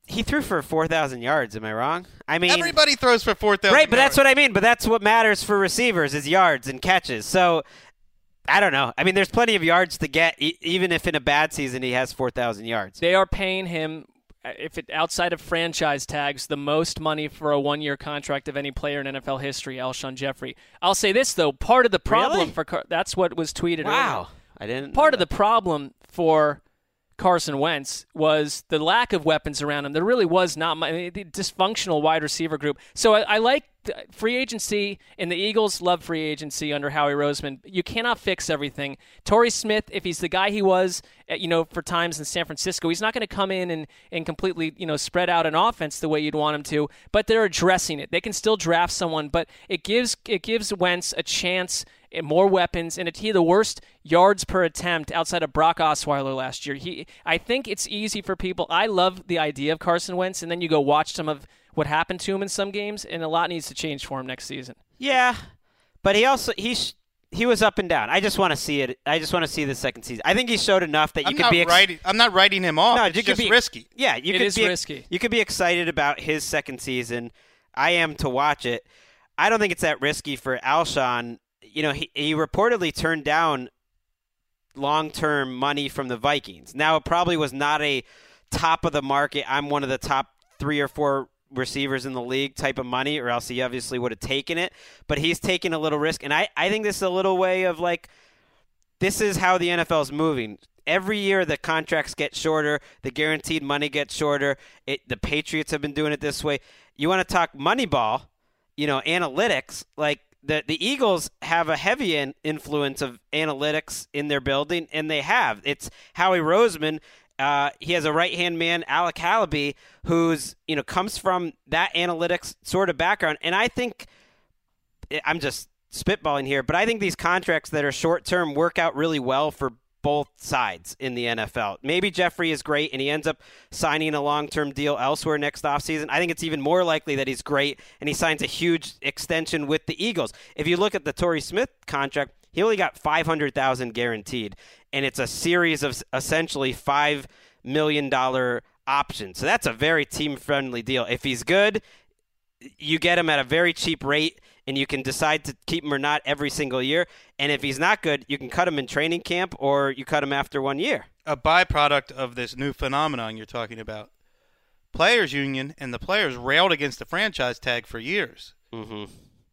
he threw for 4,000 yards. Am I wrong? I mean, Everybody throws for four thousand. right, but that's what I mean. But that's what matters for receivers is yards and catches. So I don't know. I mean, there's plenty of yards to get, e- even if in a bad season he has 4,000 yards. They are paying him, Uh, if it outside of franchise tags, the most money for a one-year contract of any player in NFL history. Alshon Jeffery. I'll say this though: part of the problem Really? for Car- that's what was tweeted. Wow, earlier. I didn't. Part of the problem for Carson Wentz was the lack of weapons around him. There really was not much, I mean, the dysfunctional wide receiver group. So I, I like free agency, and the Eagles love free agency under Howie Roseman. You cannot fix everything. Torrey Smith, if he's the guy he was, at, you know, for times in San Francisco, he's not going to come in and, and completely, you know, spread out an offense the way you'd want him to. But they're addressing it. They can still draft someone, but it gives it gives Wentz a chance and more weapons, and he the worst yards per attempt outside of Brock Osweiler last year. He, I think it's easy for people. I love the idea of Carson Wentz, and then you go watch some of what happened to him in some games, and a lot needs to change for him next season. Yeah, but he also he he was up and down. I just want to see it. I just want to see the second season. I think he showed enough that you I'm could not be ex- writing. I'm not writing him off. No, it's you could just be risky. Yeah, you It could is be risky. You could be excited about his second season. I am to watch it. I don't think it's that risky for Alshon. You know, he, he reportedly turned down long-term money from the Vikings. Now, it probably was not a top of the market. I'm one of the top three or four receivers in the league type of money, or else he obviously would have taken it. But he's taking a little risk, and I, I think this is a little way of like this is how the NFL is moving. Every year the contracts get shorter, the guaranteed money gets shorter. It, the Patriots have been doing it this way. You want to talk Moneyball, you know, analytics, like the the Eagles have a heavy in, influence of analytics in their building, and they have. It's Howie Roseman. Uh, he has a right hand man, Alec Halaby, who's you know comes from that analytics sort of background, and I think I'm just spitballing here, but I think these contracts that are short term work out really well for both sides in the NFL. Maybe Jeffery is great and he ends up signing a long term deal elsewhere next offseason. I think it's even more likely that he's great and he signs a huge extension with the Eagles. If you look at the Torrey Smith contract, he only got 500,000 guaranteed and it's a series of essentially 5 million dollar options. So that's a very team friendly deal. If he's good, you get him at a very cheap rate and you can decide to keep him or not every single year. And if he's not good, you can cut him in training camp or you cut him after one year. A byproduct of this new phenomenon you're talking about. Players Union and the players railed against the franchise tag for years. Mm-hmm.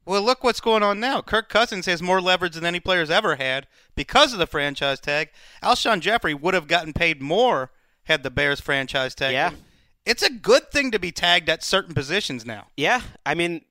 Well, look what's going on now. Kirk Cousins has more leverage than any player's ever had because of the franchise tag. Alshon Jeffery would have gotten paid more had the Bears franchise tag. Yeah. It's a good thing to be tagged at certain positions now. Yeah, I mean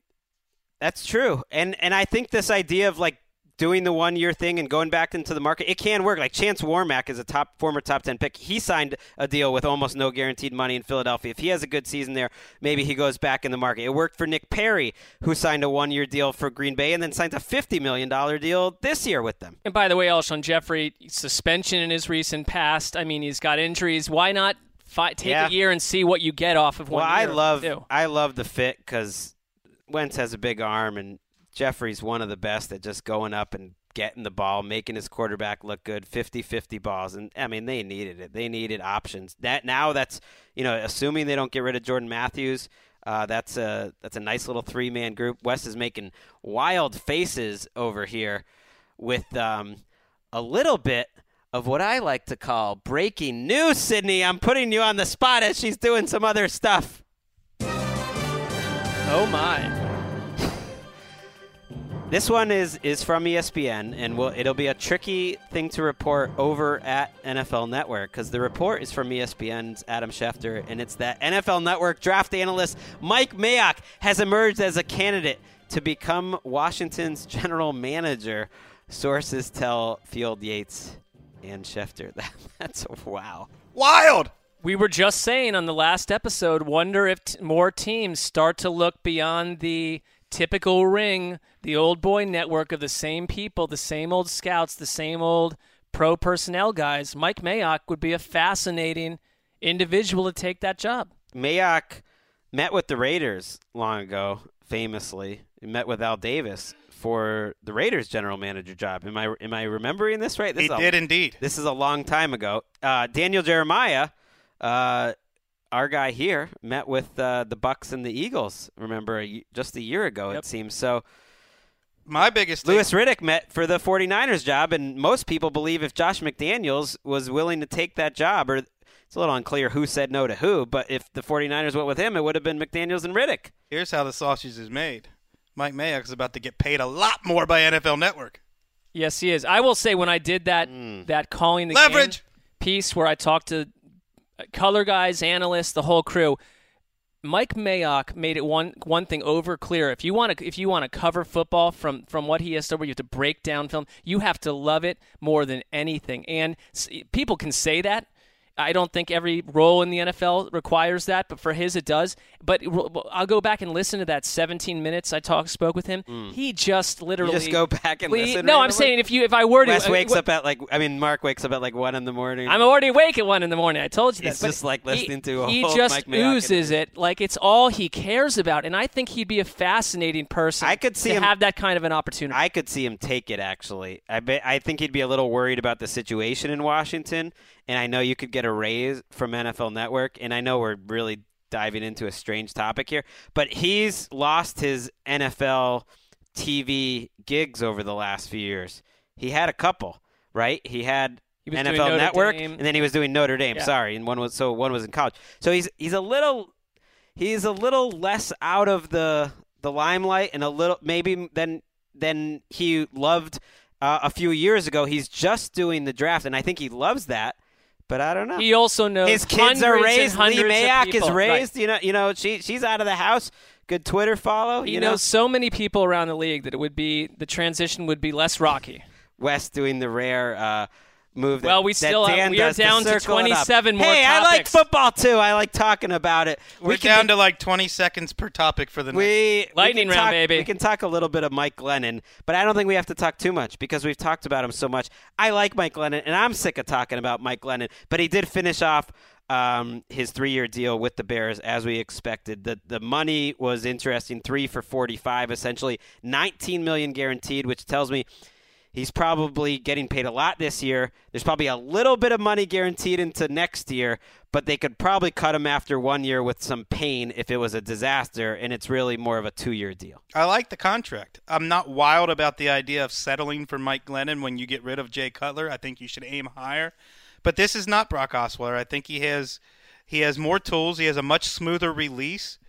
that's true. And and I think this idea of like doing the one year thing and going back into the market, it can work. Like Chance Warmack is a top former top ten pick. He signed a deal with almost no guaranteed money in Philadelphia. If he has a good season there, maybe he goes back in the market. It worked for Nick Perry, who signed a one year deal for Green Bay and then signed a fifty million dollar deal this year with them. And by the way, Alshon Jeffery suspension in his recent past. I mean, he's got injuries. Why not fi- take Yeah. a year and see what you get off of one Well, I love? I love the fit because Wentz has a big arm and Jeffery's one of the best at just going up and getting the ball, making his quarterback look good, 50-50 balls, and I mean they needed it. They needed options. That now that's you know assuming they don't get rid of Jordan Matthews. Uh, that's a that's a nice little three man group. Wes is making wild faces over here with um, a little bit of what I like to call breaking news. Sydney, I'm putting you on the spot as she's doing some other stuff. Oh my! This one is is from ESPN, and will it'll be a tricky thing to report over at NFL Network because the report is from ESPN's Adam Schefter, and it's that NFL Network draft analyst Mike Mayock has emerged as a candidate to become Washington's general manager. Sources tell Field Yates and Schefter. That, that's wow. Wild. We were just saying on the last episode, wonder if t- more teams start to look beyond the typical ring, the old boy network of the same people, the same old scouts, the same old pro personnel guys. Mike Mayock would be a fascinating individual to take that job. Mayock met with the Raiders long ago, famously. He met with Al Davis for the Raiders general manager job. Am I am I remembering this right? This He a- did indeed. This is a long time ago. Uh, Daniel Jeremiah, uh, our guy here, met with uh, the Bucks and the Eagles. Remember, a, y- just a year ago it seems. So My biggest Louis Riddick met for the 49ers job, and most people believe if Josh McDaniels was willing to take that job, or it's a little unclear who said no to who, but if the 49ers went with him, it would have been McDaniels and Riddick. Here's how the sausage is made. Mike Mayock is about to get paid a lot more by NFL Network. Yes, he is. I will say when I did that that calling the Leverage. game piece where I talked to uh, color guys, analysts, the whole crew. Mike Mayock made it one one thing over clear. If you want to if you want to cover football from from what he has where you have to break down film, you have to love it more than anything. And people can say that. I don't think every role in the NFL requires that, but for his it does. But I'll go back and listen to that 17 minutes I talked spoke with him. He just literally just go back and We- listen No, I'm saying if you if I were to Wes uh, wakes what- up at like, I mean, Marc wakes up at like one in the morning. I'm already awake at one in the morning. I told you that. But just, like, he- listening to He old just Mike Mayock oozes it like it's all he cares about, and I think he'd be a fascinating person. I could see to him- have that kind of an opportunity. I could see him take it. Actually, I bet, I think he'd be a little worried about the situation in Washington, and I know you could get a raise from NFL Network, and I know we're really diving into a strange topic here, but he's lost his NFL TV gigs over the last few years. He had a couple, right? He had He NFL Network, Dame. and then he was doing Notre Dame. Yeah. Sorry, and one was so one was in college. So he's he's a little he's a little less out of the the limelight and a little maybe than than he loved uh, a few years ago. He's just doing the draft, and I think he loves that. But I don't know. he also knows His kids are raised. Lee Mayock is people. Right. raised. You know, you know, she she's out of the house. Good Twitter follow. He you knows know, so many people around the league that it would be the transition would be less rocky. West doing the rare uh, move. That, Well, we that still have- we are down to circle it up. 27 more Hey, I like football too. I like talking about it. We're we can down be- to like 20 seconds per topic for the next. We Lightning we can round, talk, baby. We can talk a little bit of Mike Glennon, but I don't think we have to talk too much because we've talked about him so much. I like Mike Glennon, and I'm sick of talking about Mike Glennon. But he did finish off um, his three-year deal with the Bears as we expected. The the money was interesting, three for 45, essentially 19 million guaranteed, which tells me. He's probably getting paid a lot this year. There's probably a little bit of money guaranteed into next year, but they could probably cut him after one year with some pain if it was a disaster, and it's really more of a two year deal. I like the contract. I'm not wild about the idea of settling for Mike Glennon when you get rid of Jay Cutler. I think you should aim higher. But this is not Brock Osweiler. I think he has he has more tools. He has a much smoother release.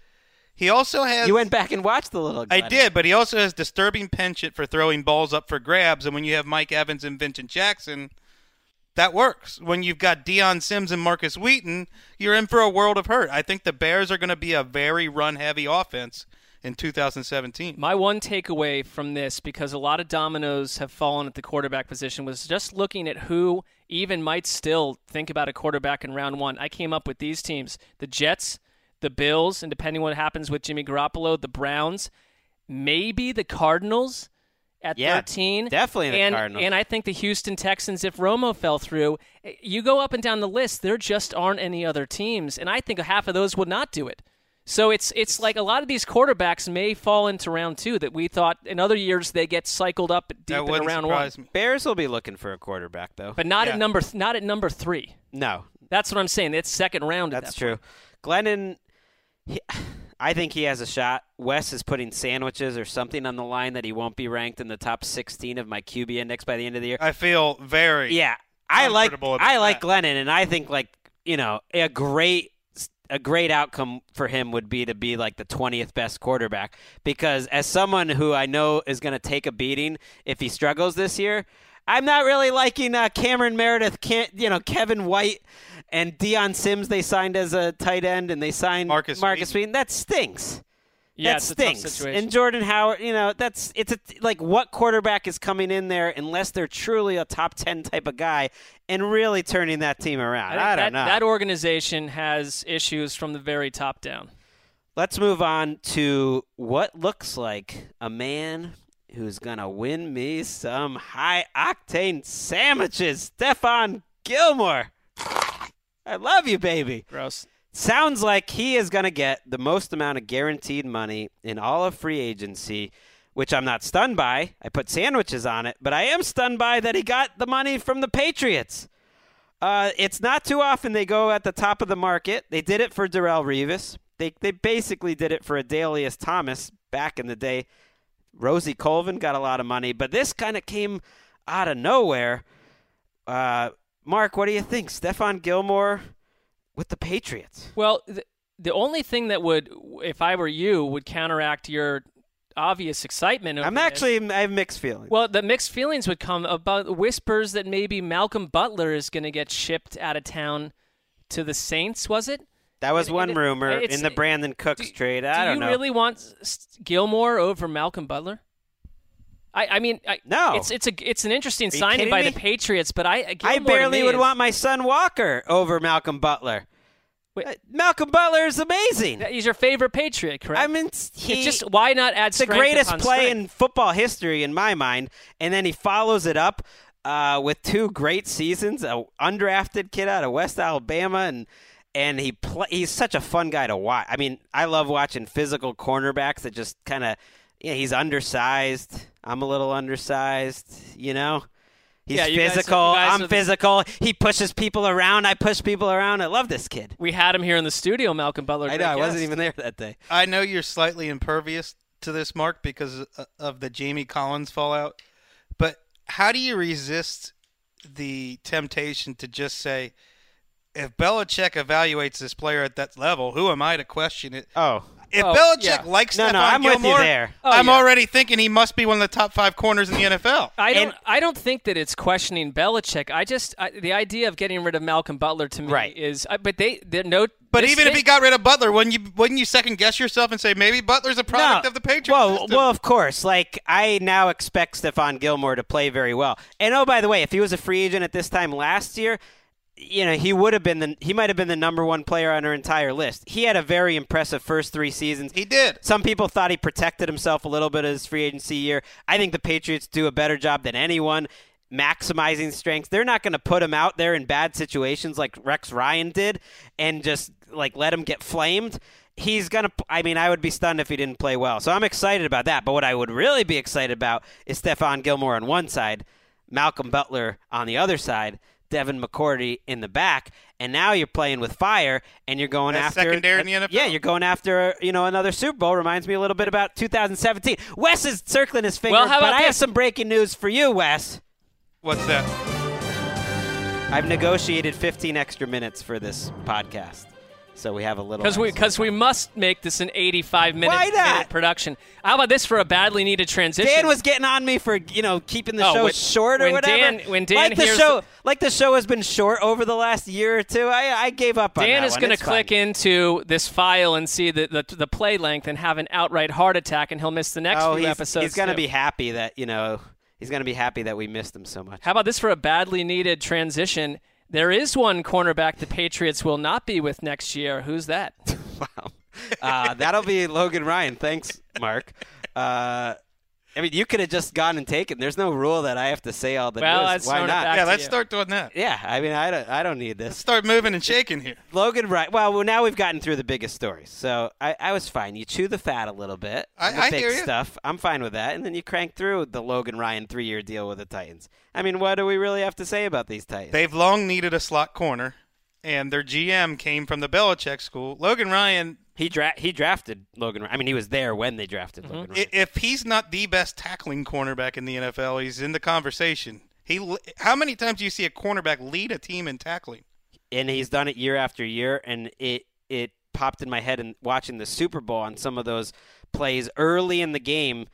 He also has You went back and watched the little. I did, but he also has disturbing penchant for throwing balls up for grabs. And when you have Mike Evans and Vincent Jackson, that works. When you've got Dion Sims and Markus Wheaton, you're in for a world of hurt. I think the Bears are going to be a very run heavy offense in 2017. My one takeaway from this, because a lot of dominoes have fallen at the quarterback position, was just looking at who even might still think about a quarterback in round one. I came up with these teams the Jets, the Bills, and depending what happens with Jimmy Garoppolo, the Browns, maybe the Cardinals at Yeah, 13. definitely the and, Cardinals. And I think the Houston Texans, if Romo fell through, eh, you go up and down the list, there just aren't any other teams. And I think half of those would not do it. So it's it's like a lot of these quarterbacks may fall into round two that we thought in other years they get cycled up deep in round one, me. Bears will be looking for a quarterback though. but not Yeah. at number not at number three. no, That's what I'm saying. It's second round. at That's that true. point. Glennon, he, I think he has a shot. Wes is putting sandwiches or something on the line that he won't be ranked in the top 16 of my QB index by the end of the year. I feel very Yeah, I like I like that. Glennon, and I think like you know a great a great outcome for him would be to be like the 20th best quarterback because as someone who I know is going to take a beating if he struggles this year, I'm not really liking uh, Cameron Meredith, you know Kevin White and Dion Sims they signed as a tight end and they signed Markus Markus Wheaton. That stinks. Yeah, that it's a tough stinks. situation. And Jordan Howard, you know, that's it's a, like what quarterback is coming in there unless they're truly a top ten type of guy and really turning that team around. think I, don't that, know. That organization has issues from the very top down. Let's move on to what looks like a man who's gonna win me some high octane sandwiches. Stephon Gilmore. I love you, baby. Gross. Sounds like he is going to get the most amount of guaranteed money in all of free agency which I'm not stunned by. I put sandwiches on it, but I am stunned by that he got the money from the Patriots. Uh, it's not too often they go at the top of the market. They did it for Darrelle Revis. They they basically did it for Adalius Thomas back in the day. Rosie Colvin got a lot of money, but this kind of came out of nowhere. Uh, Marc, what do you think? Stephon Gilmore with the Patriots. Well, the, the only thing that would, if I were you, would counteract your obvious excitement. I'm this- actually I have mixed feelings. Well, the mixed feelings would come about whispers that maybe Malcolm Butler is going to get shipped out of town to the Saints. Was it? That was and- one and rumor it's- in the Brandin Cooks trade. I don't you know. really want Gilmore over Malcolm Butler? I, I mean, I, No. It's it's a it's an interesting signing by me? the Patriots, but I I Gilmore to barely would is- want my son Walker over Malcolm Butler. Wait. Uh, Malcolm Butler is amazing. He's your favorite Patriot, correct? I mean, he, it's just why not add it's the greatest play strength? in football history in my mind, and then he follows it up uh, with two great seasons. A undrafted kid out of West Alabama, and and he play, he's such a fun guy to watch. I mean, I love watching physical cornerbacks that just kind of yeah, he's undersized. I'm a little undersized, you know. He's Yeah, you guys- physical. guys I'm are the- physical. He pushes people around. I push people around. I love this kid. We had him here in the studio, Malcolm Butler. I know. great I wasn't even there that day. I know you're slightly impervious to this, Marc, because uh, of the Jamie Collins fallout. But how do you resist the temptation to just say, if Belichick evaluates this player at that level, who am I to question it? Oh, If Oh, Belichick yeah. likes No, no, I'm with you there. Oh, I'm yeah. already thinking he must be one of the top five corners in the NFL. I don't. And- I don't think that it's questioning Belichick. I just I, the idea of getting rid of Malcolm Butler to me Right. is. I, but they they're no. But this even if he got rid of Butler, wouldn't you wouldn't you second guess yourself and say maybe Butler's a product No. of the Patriots? Well, system? well, of course. Like I now expect Stephon Gilmore to play very well. And oh, by the way, if he was a free agent at this time last year, you know he would have been the he might have been the number one player on our entire list. He had a very impressive first three seasons. he did. Some people thought he protected himself a little bit his free agency year. I think the Patriots do a better job than anyone maximizing strengths. They're not going to put him out there in bad situations like Rex Ryan did and just like let him get flamed. He's going to I mean, I would be stunned if he didn't play well. So I'm excited about that. But what I would really be excited about is Stephon Gilmore on one side, Malcolm Butler on the other side. Devin McCourty in the back, and now you're playing with fire, and you're going That's after secondary in the NFL. Yeah, you're going after you know another Super Bowl. Reminds me a little bit about 2017. Wes is circling his finger, Well, how but about I have some breaking news for you, Wes. What's that? I've negotiated 15 extra minutes for this podcast, so we have a little. because we because we must make this an 85 minute, minute production. How about this for a badly needed transition? Dan was getting on me for you know keeping the Oh, show when- short or when whatever. Dan- when Dan like the show, like the show has been short over the last year or two. I I gave up on Dan is going to click fine. into this file and see the, the the play length and have an outright heart attack, and he'll miss the next oh, few he's, episodes. he's going to be happy that you know he's going to be happy that we missed him so much. How about this for a badly needed transition? There is one cornerback the Patriots will not be with next year. Who's that? Wow. Uh, that'll be Logan Ryan. Thanks, Marc. Uh, I mean, you could have just gone and taken. There's no rule that I have to say all the Well, news. let's Why throw it not? Yeah, let's you. start doing that. Yeah, I mean, I don't, I don't need this. Start moving and shaking here. Logan Ryan. Well, well, now we've gotten through the biggest stories, so I, I was fine. You chew the fat a little bit. I- the I big hear you. stuff. I'm fine with that, and then you crank through the Logan Ryan three-year deal with the Titans. I mean, what do we really have to say about these Titans? They've long needed a slot corner, and their GM came from the Belichick school. Logan Ryan, he dra- he drafted Logan. Ryan. I mean, he was there when they drafted Mm-hmm. Logan Ryan. if he's not the best tackling cornerback in the NFL, he's in the conversation. He, how many times do you see a cornerback lead a team in tackling? and he's done it year after year and it it popped in my head and watching the Super Bowl on some of those plays early in the game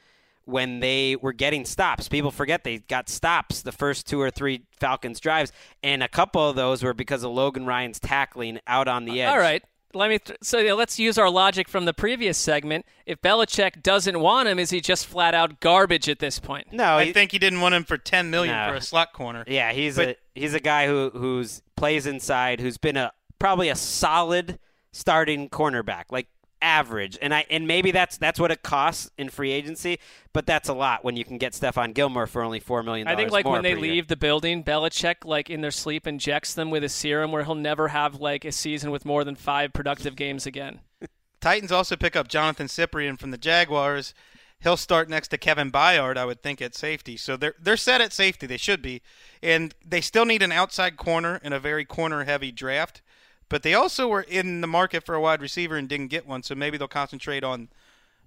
when they were getting stops. People forget they got stops the first two or three Falcons drives and a couple of those were because of Logan Ryan's tackling out on the edge. All right. Let me. Th- so yeah, let's use our logic from the previous segment. If Belichick doesn't want him, is he just flat out garbage at this point? No, I he- think he didn't want him for ten million No. for a slot corner. Yeah, he's But- a he's a guy who who's plays inside, who's been a probably a solid starting cornerback, like average. And I and maybe that's that's what it costs in free agency, but that's a lot when you can get Stephon Gilmore for only four million. I think like when they per year. leave the building, Belichick like in their sleep injects them with a serum where he'll never have like a season with more than five productive games again. Titans also pick up Johnathan Cyprien from the Jaguars. he'll start next to Kevin Byard, I would think, at safety. So they're they're set at safety. They should be, and they still need an outside corner in a very corner-heavy draft. But they also were in the market for a wide receiver and didn't get one. So maybe they'll concentrate on.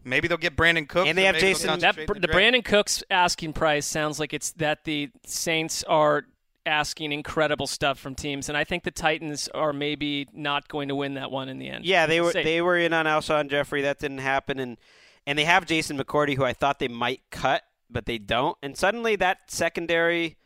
Maybe they'll get Brandin Cooks. And they have Jason- That, concentrate in the. Brandin Cooks asking price sounds like it's that the Saints are asking incredible stuff from teams, and I think the Titans are maybe not going to win that one in the end. Yeah, they were Safe. they were in on Alshon Jeffery. That didn't happen, and and they have Jason McCourty, who I thought they might cut, but they don't. And suddenly that secondary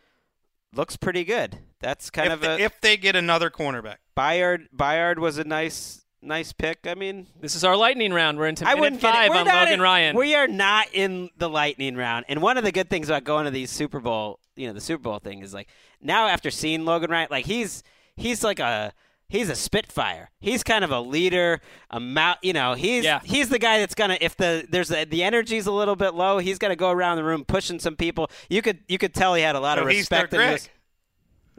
looks pretty good. That's kind if, of they, a if they get another cornerback. Byard. Byard was a nice nice pick. I mean, This is our lightning round. We're into I minute wouldn't get it. five on Logan in- Ryan. We are not in the lightning round. And one of the good things about going to these Super Bowl, you know, the Super Bowl thing is like now after seeing Logan Ryan, like he's he's like a he's a spitfire. He's kind of a leader, a mount, you know, he's Yeah. he's the guy that's going to if the there's a, the energy's a little bit low, he's going to go around the room pushing some people. You could you could tell he had a lot So of he's their respect in Greg.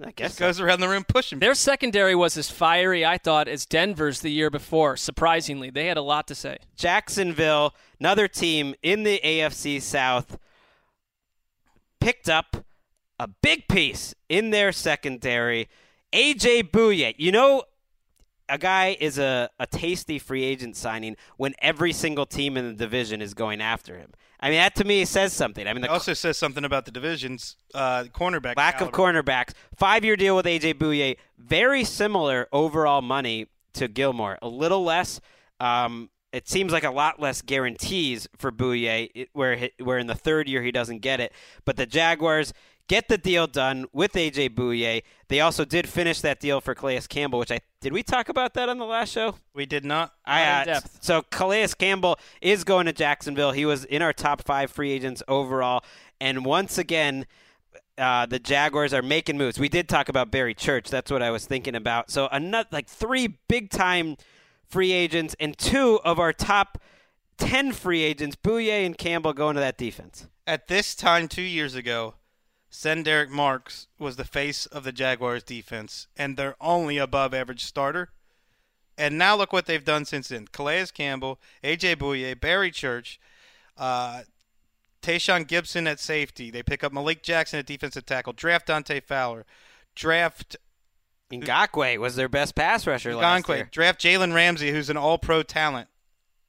This. I guess Just so. goes around the room pushing. Their secondary was as fiery, I thought, as Denver's the year before. Surprisingly, they had a lot to say. Jacksonville, another team in the AFC South, picked up a big piece in their secondary. AJ Bouye. You know, a guy is a, a tasty free agent signing when every single team in the division is going after him. I mean, that to me says something. I mean, It also says something about the division's uh, cornerback. lack of cornerbacks. Five year deal with AJ Bouye. Very similar overall money to Gilmore. A little less. Um, it seems like a lot less guarantees for Bouye, where he, where in the third year he doesn't get it. But the Jaguars get the deal done with AJ Bouye. They also did finish that deal for Calais Campbell, which I did we talk about that on the last show? We did not. I, Not in uh, depth. So Calais Campbell is going to Jacksonville. He was in our top five free agents overall, and once again, uh, the Jaguars are making moves. We did talk about Barry Church. That's what I was thinking about. So another like three big time free agents and two of our top ten free agents, Bouye and Campbell, going to that defense. At this time two years ago, Derek Marks was the face of the Jaguars defense and their only above average starter. And now look what they've done since then. Calais Campbell, AJ Bouye, Barry Church, uh, Tashaun Gipson at safety. They pick up Malik Jackson at defensive tackle. Draft Dante Fowler. Draft Ngakoue was their best pass rusher last Ngakoue. year. Draft Jalen Ramsey, who's an All-Pro talent.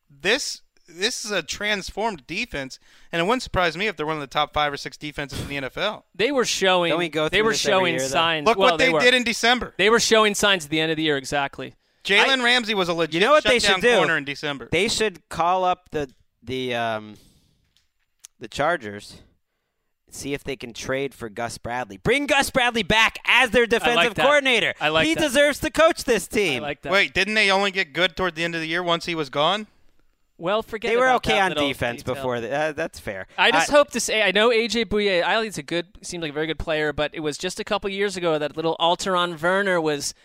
This this is a transformed defense, and it wouldn't surprise me if they're one of the top five or six defenses in the NFL. They were showing. Don't we go they were showing year, signs. Look well, what they, were. did in December. They were showing signs at the end of the year. Exactly. Jalen Ramsey was a legit You know what they shutdown should do? corner in December. They should call up the the um, the Chargers. See if they can trade for Gus Bradley. Bring Gus Bradley back as their defensive that. coordinator. I like he that. deserves to coach this team. I team. like that. Wait, didn't they only get good toward the end of the year once he was gone? Well, forget. That. They were okay on defense detail. before that. Uh, that's fair. I just Uh, hope to say I know AJ Bouye. I think he's a good, seemed like a very good player, but it was just a couple years ago that little Alterraun Verner was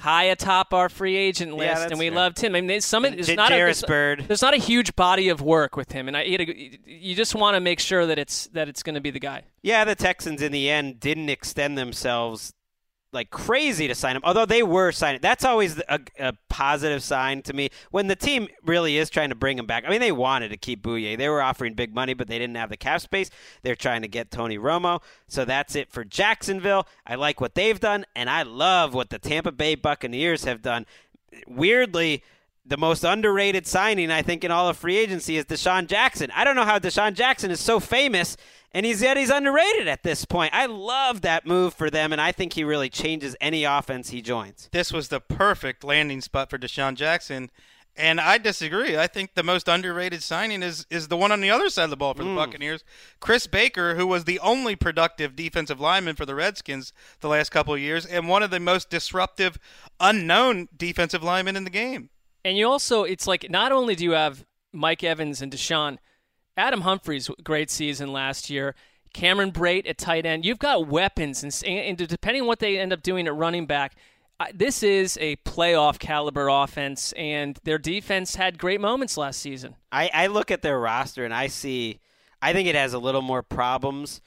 high atop our free agent list, that's and we fair. loved him. I mean, there's some J- not a, Jairus there's, not a huge body of work with him, and I had you just want to make sure that it's that it's going to be the guy. Yeah, the Texans in the end didn't extend themselves like crazy to sign him, although they were signing. That's always a, a positive sign to me when the team really is trying to bring him back. I mean, they wanted to keep Bouye. They were offering big money, but they didn't have the cap space. They're trying to get Tony Romo. So that's it for Jacksonville. I like what they've done, and I love what the Tampa Bay Buccaneers have done. Weirdly, the most underrated signing I think in all of free agency is DeSean Jackson. I don't know how DeSean Jackson is so famous and he's yet he's underrated at this point. I love that move for them and I think he really changes any offense he joins. This was the perfect landing spot for DeSean Jackson. And I disagree. I think the most underrated signing is is the one on the other side of the ball for the mm. Buccaneers. Chris Baker, who was the only productive defensive lineman for the Redskins the last couple of years, and one of the most disruptive, unknown defensive linemen in the game. And you also, it's like not only do you have Mike Evans and DeSean, Adam Humphries, great season last year. Cameron Brate at tight end. You've got weapons, and, and depending on what they end up doing at running back, this is a playoff caliber offense, and their defense had great moments last season. I, I look at their roster and I see I think it has a little more problems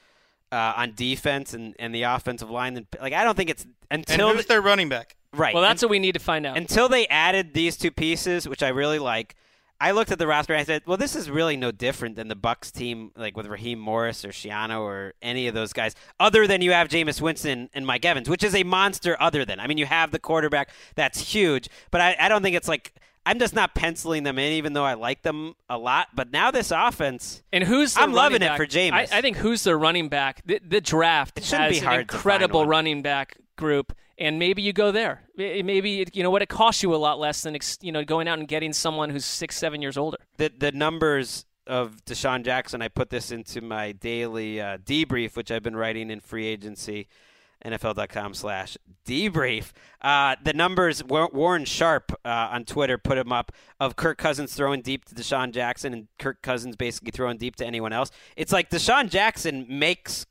uh, on defense and, and the offensive line than like I don't think it's And until who's their running back? Right Well, that's what we need to find out. until they added these two pieces, which I really like, I looked at the roster and I said, well, this is really no different than the Bucks team, like with Raheem Morris or Schiano or any of those guys, other than you have Jameis Winston and Mike Evans, which is a monster other than. I mean, you have the quarterback. That's huge. But I, I don't think it's like. I'm just not penciling them in, even though I like them a lot. But now this offense, And who's I'm loving running it for Jameis. I, I think who's the running back? The, the draft It has be hard an incredible running back group, and maybe you go there. Maybe it, you know what it costs you a lot less than you know going out and getting someone who's six, seven years older. the the numbers of DeSean Jackson. I put this into my daily uh, debrief, which I've been writing in free agency. NFL.com slash debrief. Uh, the numbers, Warren Sharp uh, on Twitter put him up of Kirk Cousins throwing deep to DeSean Jackson and Kirk Cousins basically throwing deep to anyone else. It's like DeSean Jackson makes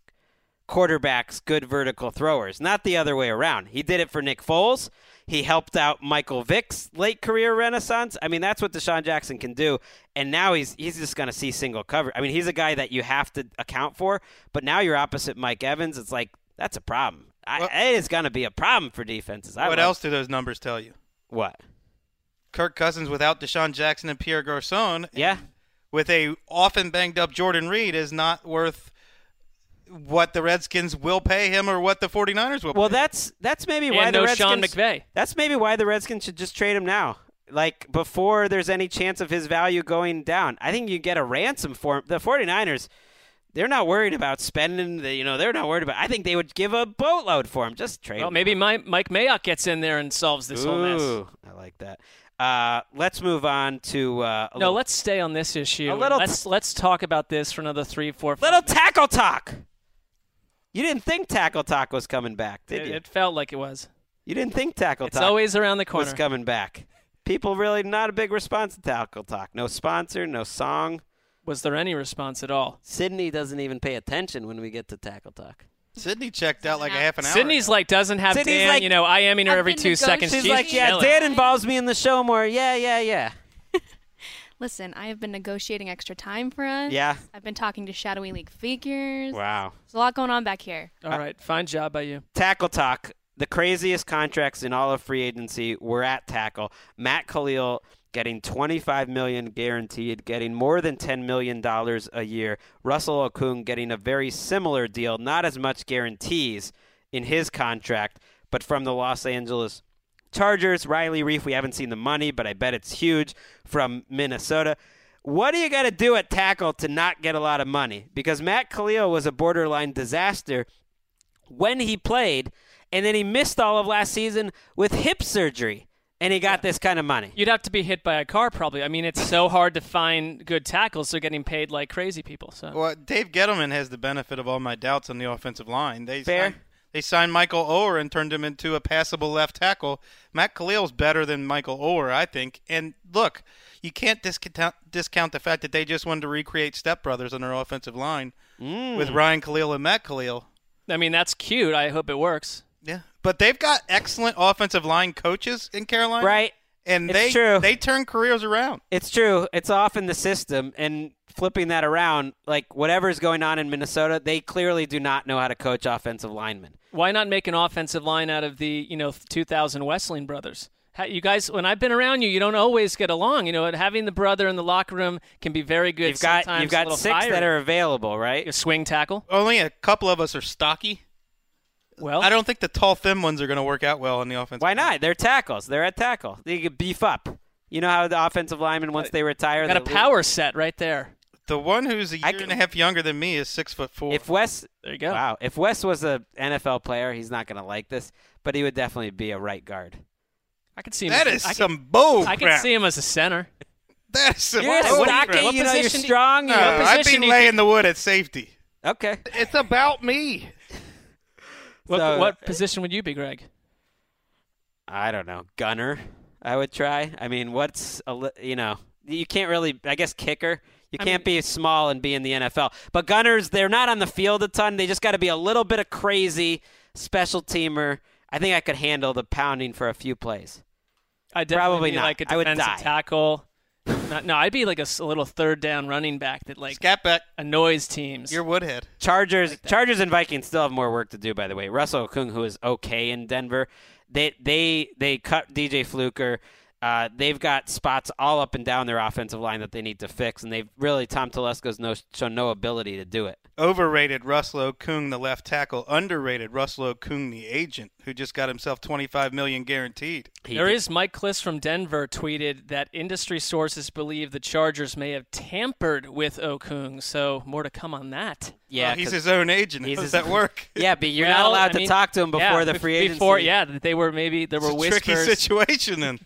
quarterbacks good vertical throwers, not the other way around. He did it for Nick Foles. He helped out Michael Vick's late career renaissance. I mean, that's what DeSean Jackson can do. And now he's he's just going to see single cover. I mean, he's a guy that you have to account for. But now you're opposite Mike Evans. It's like that's a problem. I, it is going to be a problem for defenses. I what love- else do those numbers tell you? What? Kirk Cousins without DeSean Jackson and Pierre Garcon, Yeah. with a often banged up Jordan Reed, is not worth what the Redskins will pay him or what the 49ers will Well, pay. that's that's maybe why and the no Redskins. Sean McVay. That's maybe why the Redskins should just trade him now. Like before there's any chance of his value going down. I think you get a ransom for him. The 49ers, they're not worried about spending the, you know, they're not worried about I think they would give a boatload for him. Just trade Well, him. maybe my, Mike Mayock gets in there and solves this whole mess. I like that. Uh, let's move on to uh, a No, little, let's stay on this issue. A little let's let's talk about this for another three, four, five little minutes. tackle talk. You didn't think tackle talk was coming back, did It, you? it felt like it was. you didn't think tackle It's talk always around the corner. Was coming back. People really not a big response to tackle talk. No sponsor, no song. Was there any response at all? Sydney doesn't even pay attention when we get to tackle talk. Sydney checked out like a half an hour. Sydney's ago. like doesn't have Sydney's Dan. like, you know, I am in her every two seconds. negotiating. She's like, yeah, chilling. Dan involves me in the show more. Yeah, yeah, yeah. Listen, I have been negotiating extra time for us. Yeah. I've been talking to Shadowy League figures. Wow. There's a lot going on back here. All right, fine job by you. Tackle talk. The craziest contracts in all of free agency were at tackle. Matt Kalil getting 25 million guaranteed, getting more than 10 million dollars a year. Russell Okung getting a very similar deal, not as much guarantees in his contract, but from the Los Angeles Chargers, Riley Reiff, we haven't seen the money, but I bet it's huge from Minnesota. What do you got to do at tackle to not get a lot of money? Because Matt Kalil was a borderline disaster when he played, and then he missed all of last season with hip surgery, and he got this kind of money. You'd have to be hit by a car, probably. I mean, it's so hard to find good tackles. They're getting paid like crazy people. So Well, Dave Gettleman has the benefit of all my doubts on the offensive line. They Fair. They signed Michael Oher and turned him into a passable left tackle. Matt Kalil's better than Michael Oher, I think. And look, you can't discount discount the fact that they just wanted to recreate Step Brothers on their offensive line Mm. with Ryan Kalil and Matt Kalil. I mean, that's cute. I hope it works. Yeah, but they've got excellent offensive line coaches in Carolina, Right. And It's they true. they turn careers around. It's true. It's often the system, and flipping that around, like whatever's going on in Minnesota, they clearly do not know how to coach offensive linemen. Why not make an offensive line out of the you know 2000 Wesleyan brothers? You guys, when I've been around you, you don't always get along. You know, having the brother in the locker room can be very good. You've got sometimes you've got little six that are available, right? a swing tackle. Only a couple of us are stocky. Well, I don't think the tall, thin ones are going to work out well on the offense. Why not? They're tackles. They're at tackle. They could beef up. You know how the offensive linemen once uh, they retire, they got a they- power set right there. The one who's a year I and a half younger than me is six foot four. If Wes, There you go. wow, if Wes was a NFL player, he's not going to like this, but he would definitely be a right guard. I could see him. that as- is I some bull Could, I could see him as a center. That is some You're bull stocky, crap. what you know, you're strong. No, you're- I'd be position laying the wood at safety. okay. It's about me. What, So- what position would you be, Greg? I don't know, gunner. I would try. I mean, what's a li- you know, you can't really. I guess kicker. You I can't be small and be in the NFL. But gunners, they're not on the field a ton. They just got to be a little bit of crazy special teamer. I think I could handle the pounding for a few plays. I definitely Probably be not. like a I would defensive die. tackle. no, no, I'd be like a little third down running back that like Scat back. annoys teams. You're Woodhead. Chargers, Chargers and Vikings still have more work to do. By the way, Russell Okung, who is okay in Denver, they they they cut DJ Fluker. Uh, they've got spots all up and down their offensive line that they need to fix, and they've really Tom Telesco's no, shown no ability to do it. Overrated Russell Okung, the left tackle. Underrated Russell Okung, the agent, who just got himself 25 million guaranteed. There is Mike Klis from Denver tweeted that industry sources believe the Chargers may have tampered with Okung. So more to come on that. Yeah, Well, he's 'cause his own agent. How he's does his- that work? Yeah, but you're Well, not allowed I to talk to him before yeah, the free agency. Before, yeah, that they were maybe there were It's a tricky whispers. situation then.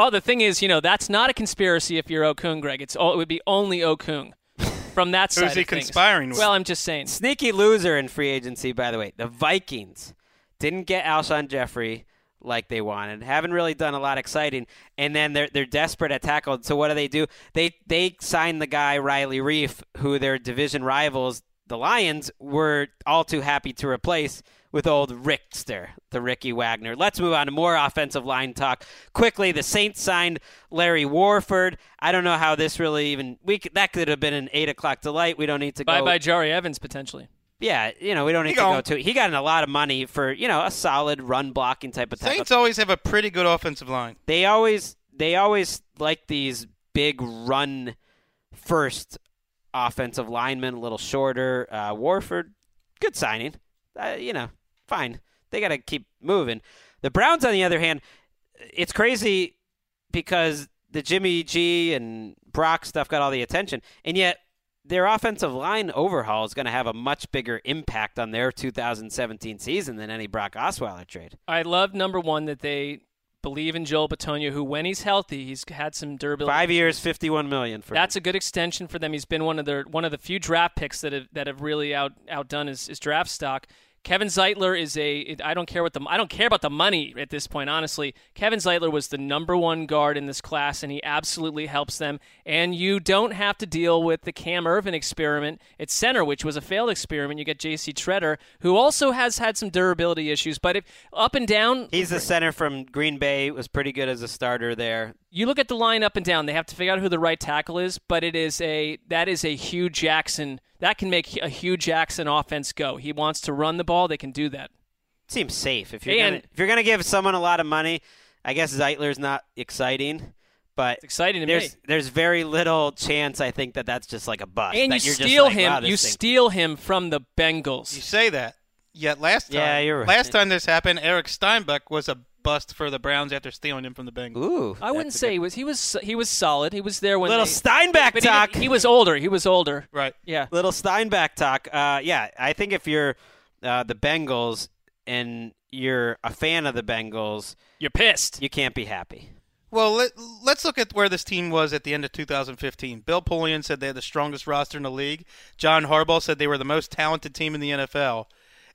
Oh, the thing is, you know, that's not a conspiracy if you're Okung, Greg. It's all, it would be only Okung from that side. Who's he of things. conspiring with? Well, I'm just saying. Sneaky loser in free agency, by the way. The Vikings didn't get Alshon Jeffery like they wanted. Haven't really done a lot exciting, and then they're they're desperate at tackle. So what do they do? They they signed the guy Riley Reiff, who their division rivals, the Lions, were all too happy to replace with old Rickster, the Ricky Wagner. Let's move on to more offensive line talk. Quickly, the Saints signed Larry Warford. I don't know how this really even we could, that could have been an eight o'clock delight. We don't need to Bye go. bye, Jahri Evans potentially. Yeah, you know, we don't need He to go to He got in a lot of money for, you know, a solid run blocking type of tackle. Saints always have a pretty good offensive line. They always they always like these big run first offensive linemen, a little shorter. Uh, Warford, good signing. Uh, you know, fine. They got to keep moving. The Browns, on the other hand, it's crazy because the Jimmy G and Brock stuff got all the attention, and yet their offensive line overhaul is going to have a much bigger impact on their 2017 season than any Brock Osweiler trade. I love number one that they believe in Joel Bitonio, who when he's healthy, he's had some durability. Five years, 51 million for That's a good extension for them. He's been one of their one of the few draft picks that have that have really out outdone his, his draft stock. Kevin Zeitler is a. I don't care what the I don't care about the money at this point. Honestly, Kevin Zeitler was the number one guard in this class, and he absolutely helps them. And you don't have to deal with the Cam Erving experiment at center, which was a failed experiment. You get J.C. Tretter, who also has had some durability issues, but if up and down, He's the center from Green Bay. Was pretty good as a starter there. you look at the line up and down. They have to figure out who the right tackle is, but it is a that is a Hue Jackson that can make a Hue Jackson offense go. He wants to run the ball. They can do that. Seems safe if you're And- gonna, if you're gonna give someone a lot of money. I guess Zeitler's not exciting, but It's exciting to there's me. there's very little chance I think that that's just like a bust. And you that you're just steal like, him. wow, you thing- steal him from the Bengals. You say that. Yet last time, Yeah, you're right. last time this happened, Eric Steinbach was a bust for the Browns after stealing him from the Bengals. Ooh, I wouldn't say good- he was. He was. He was solid. He was there when little they- Steinbach but he, talk. didn't- he was older. He was older. Right. Yeah. little Steinbach talk. Uh, yeah, I think if you're uh, the Bengals and you're a fan of the Bengals, You're pissed. you can't be happy. Well, let, let's look at where this team was at the end of 2015. Bill Polian said they had the strongest roster in the league. John Harbaugh said they were the most talented team in the NFL.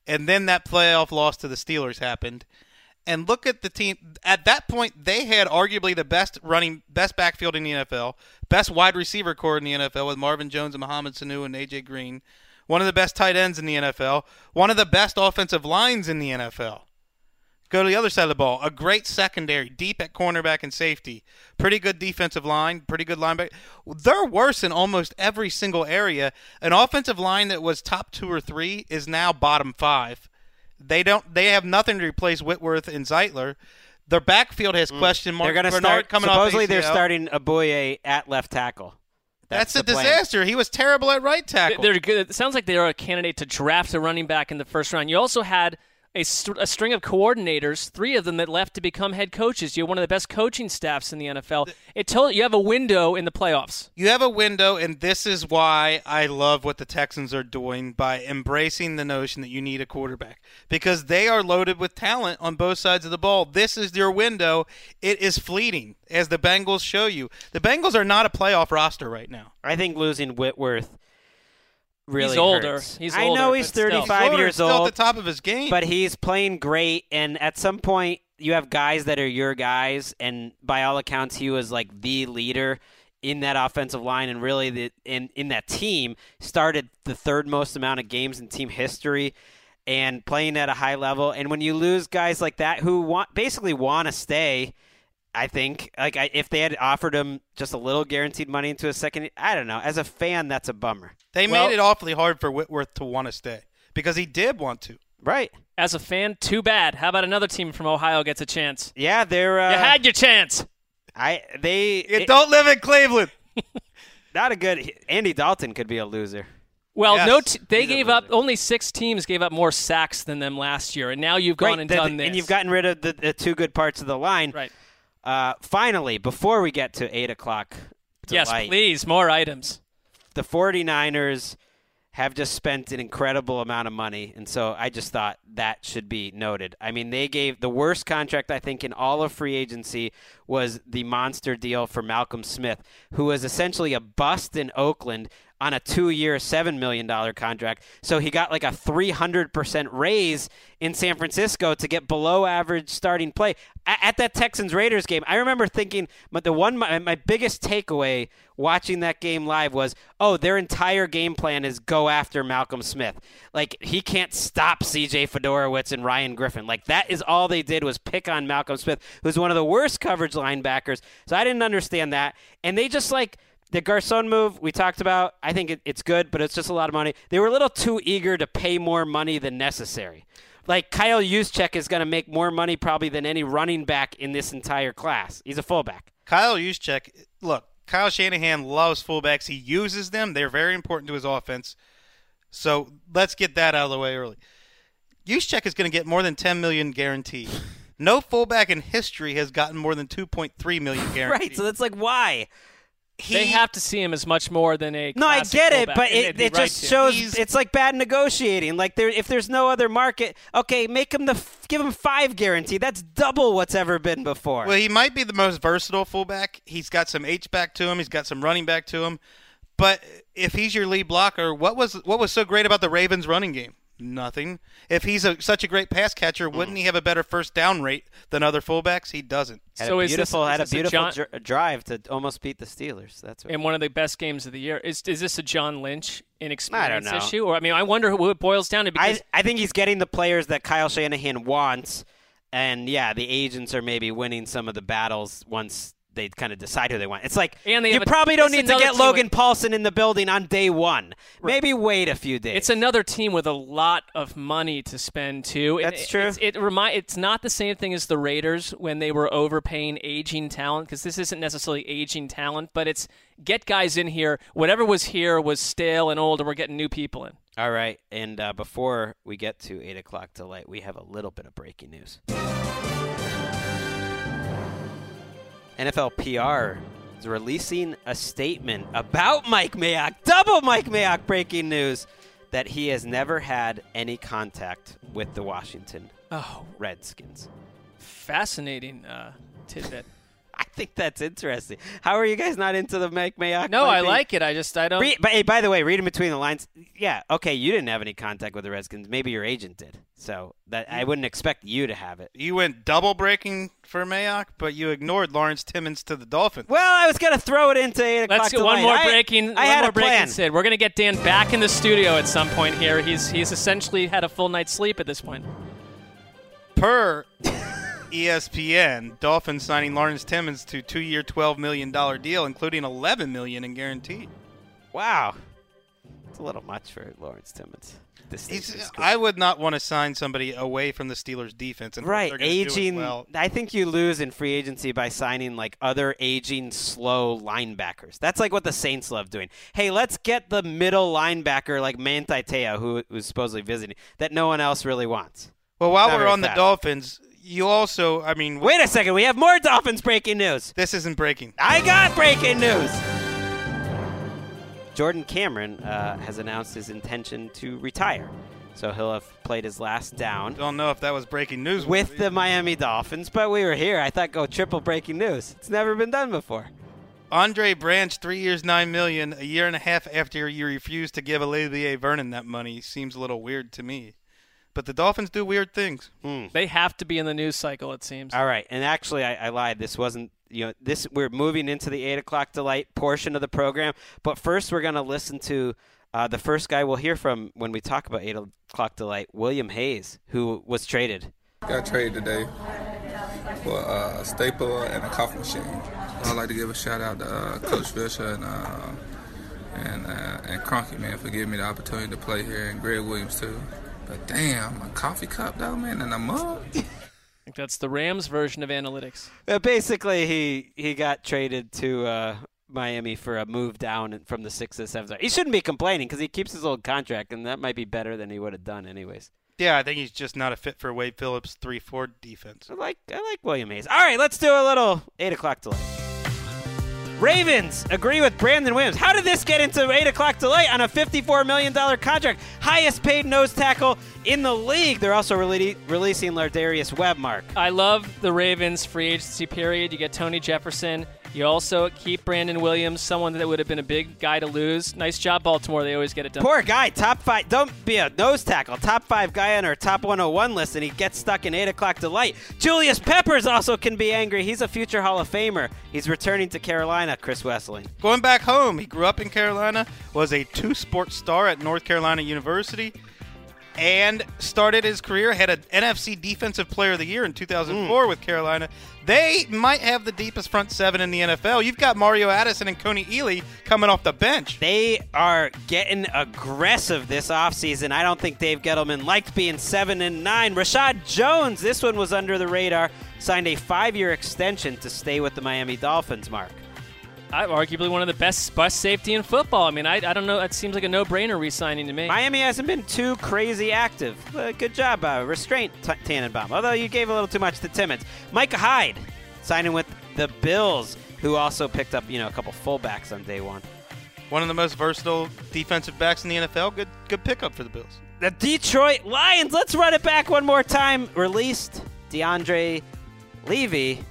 And then that playoff loss to the Steelers happened. And look at the team. At that point, they had arguably the best running, best backfield in the NFL, best wide receiver core in the NFL with Marvin Jones and Mohamed Sanu and AJ Green, one of the best tight ends in the NFL, one of the best offensive lines in the NFL. Go to the other side of the ball. A great secondary, deep at cornerback and safety. Pretty good defensive line, pretty good linebacker. They're worse in almost every single area. An offensive line that was top two or three is now bottom five. They don't. They have nothing to replace Whitworth and Zeitler. Their backfield has question marks. Mm. They're going to start. coming supposedly, off they're ACL. starting Ogbuehi at left tackle. That's, a the plan. disaster. He was terrible at right tackle. They're good. It sounds like they're a candidate to draft a running back in the first round. You also had a, st- a string of coordinators, three of them that left to become head coaches. You're one of the best coaching staffs in the NFL. It told you have a window in the playoffs. You have a window, and this is why I love what the Texans are doing by embracing the notion that you need a quarterback because they are loaded with talent on both sides of the ball. This is your window. It is fleeting, as the Bengals show you. The Bengals are not a playoff roster right now. I think losing Whitworth really He's older. hurts. He's I know he's but still. 35 He's older, years still old, at the top of his game. but he's playing great. And at some point, you have guys that are your guys, and by all accounts, he was like the leader in that offensive line, and really the in in that team started the third most amount of games in team history. And playing at a high level, and when you lose guys like that who want basically want to stay, I think like I, if they had offered him just a little guaranteed money into a second, I don't know. As a fan, that's a bummer. they Well- made it awfully hard for Whitworth to want to stay because he did want to. Right? As a fan, too bad. How about another team from Ohio gets a chance? Yeah, they're. Uh, you had your chance. I they You it- don't live in Cleveland. not a good. Andy Dalton could be a loser. Well, Yes, no, t- they gave up. Only six teams gave up more sacks than them last year, and now you've gone Right, and the- done this. and you've gotten rid of the, the two good parts of the line. right. Uh, finally, before we get to eight o'clock, Yes, please, more items. the 49ers have just spent an incredible amount of money, and so I just thought that should be noted. I mean, they gave the worst contract I think in all of free agency was the monster deal for Malcolm Smith, who was essentially a bust in Oakland on a two-year, seven million dollar contract. So he got like a 300% raise in San Francisco to get below average starting play at that Texans Raiders game. I remember thinking, but the one my, my biggest takeaway watching that game live was, oh, their entire game plan is go after Malcolm Smith. Like he can't stop C.J. Fedorowicz and Ryan Griffin. Like that is all they did was pick on Malcolm Smith, who's one of the worst coverage linebackers. So I didn't understand that, and they just like. The Garcon move we talked about, I think it, it's good, but it's just a lot of money. They were a little too eager to pay more money than necessary. Like Kyle Juszczyk is going to make more money probably than any running back in this entire class. He's a fullback. Kyle Juszczyk, look, Kyle Shanahan loves fullbacks. He uses them. They're very important to his offense. So let's get that out of the way early. Juszczyk is going to get more than 10 million guaranteed. No fullback in history has gotten more than 2.3 million guaranteed. Right, so that's like why. He, they have to see him as much more than a. No, I get it, but it, it right just to. shows He's- it's like bad negotiating. Like there, if there's no other market, okay, make him the give him five guarantee. That's double what's ever been before. Well, he might be the most versatile fullback. He's got some H back to him. He's got some running back to him. But if he's your lead blocker, what was what was so great about the Ravens' running game? Nothing. If he's a, such a great pass catcher, wouldn't he have a better first down rate than other fullbacks? He doesn't. had So a is this- beautiful had a this a beautiful John- dr- drive to almost beat the Steelers. That's what. in one of the best games of the year. Is is this a John Lynch inexperience know. issue, or I mean, I wonder who it boils down to because I I think he's getting the players that Kyle Shanahan wants, and yeah, the agents are maybe winning some of the battles once they kind of decide who they want. It's like And you probably don't need to get Logan Paulson in the building on day one. Maybe wait a few days. It's another team with a lot of money to spend too. That's it- true. It's, it remind. It's not the same thing as the Raiders when they were overpaying aging talent because this isn't necessarily aging talent, but it's get guys in here. Whatever was here was stale and old, and we're getting new people in. All right, and uh, before we get to eight o'clock delight, we have a little bit of breaking news. NFL PR is releasing a statement about Mike Mayock, double Mike Mayock breaking news, that he has never had any contact with the Washington Oh, Redskins. fascinating uh, tidbit. I think that's interesting. How are you guys not into the Mike Mayock? No, I thing? like it. I just I don't. Read, but hey, by the way, reading between the lines, yeah, okay, you didn't have any contact with the Redskins. Maybe your agent did. So that I mm. wouldn't expect you to have it. You went double breaking for Mayock, but you ignored Lawrence Timmons to the Dolphins. Well, I was gonna throw it into eight o'clock. Let's get one more breaking. I, one had more a plan. breaking, Sid. We're gonna get Dan back in the studio at some point here. He's he's essentially had a full night's sleep at this point. Per ESPN, Dolphins signing Lawrence Timmons to two-year, twelve million dollar deal, including eleven million in guaranteed. Wow, it's a little much for Lawrence Timmons. This He's, is good. I would not want to sign somebody away from the Steelers' defense. And right they're gonna do it aging. well. I think you lose in free agency by signing like other aging slow linebackers. That's like what the Saints love doing. Hey, let's get the middle linebacker like Manti Te'o, who was supposedly visiting, that no one else really wants. Well, while Not we're on the. Dolphins, you also, I mean, Wait a second, we have more Dolphins breaking news. this isn't breaking. I got breaking news. Jordan Cameron uh, has announced his intention to retire. So he'll have played his last down Don't know if that was breaking news with the Miami Dolphins, but we were here. I thought go triple breaking news. It's never been done before. Andre Branch, three years, nine million, a year and a half after you refused to give Olivier Vernon that money seems a little weird to me. But the Dolphins do weird things. They have to be in the news cycle. It seems. All right, and actually, I, I lied. This wasn't. You know, this we're moving into the eight o'clock delight portion of the program. But first, we're going to listen to uh, the first guy we'll hear from when we talk about eight o'clock delight, William Hayes, who was traded. Got traded today for uh, a staple and a coffee machine. I'd like to give a shout out to uh, Coach Fisher and uh, and uh, and Cronky man for giving me the opportunity to play here, and Gregg Williams too. But damn, a coffee cup though, man, and a mug. think that's the Rams version of analytics. Basically, he he got traded to uh, Miami for a move down from the six to seven. He shouldn't be complaining because he keeps his old contract, and that might be better than he would have done anyways. Yeah, I think he's just not a fit for Wade Phillips three four defense. I like I like William Hayes. All right, let's do a little eight o'clock delay. Ravens agree with Brandon Williams. How did this get into eight o'clock delay on a $54 million contract? Highest paid nose tackle in the league. They're also rele- releasing Lardarius Webb, Marc. I love the Ravens free agency period. You get Tony Jefferson. You also keep Brandon Williams, someone that would have been a big guy to lose. Nice job, Baltimore. They always get it done. Poor guy, top five. Don't be a nose tackle. Top five guy on our top 101 list, and he gets stuck in 8 o'clock delight. Julius Peppers also can be angry. He's a future Hall of Famer. He's returning to Carolina, Chris Wesseling. Going back home, he grew up in Carolina, was a two sport star at North Carolina University, and started his career, had an NFC Defensive Player of the Year in 2004 hmm. with Carolina. They might have the deepest front seven in the NFL. You've got Mario Addison and Kony Ealy coming off the bench. They are getting aggressive this offseason. I don't think Dave Gettleman liked being 7 and 9. Reshad Jones, this one was under the radar, signed a five year extension to stay with the Miami Dolphins, Marc. I, arguably one of the best best safety in football. I mean, I, I don't know. It seems like a no-brainer re-signing to me. Miami hasn't been too crazy active. Uh, good job, uh, restraint, T- Tannenbaum. Although you gave a little too much to Timmons. Micah Hyde signing with the Bills, who also picked up you know a couple fullbacks on day one. One of the most versatile defensive backs in the NFL. Good good pickup for the Bills. The Detroit Lions. Let's run it back one more time. Released DeAndre Levy.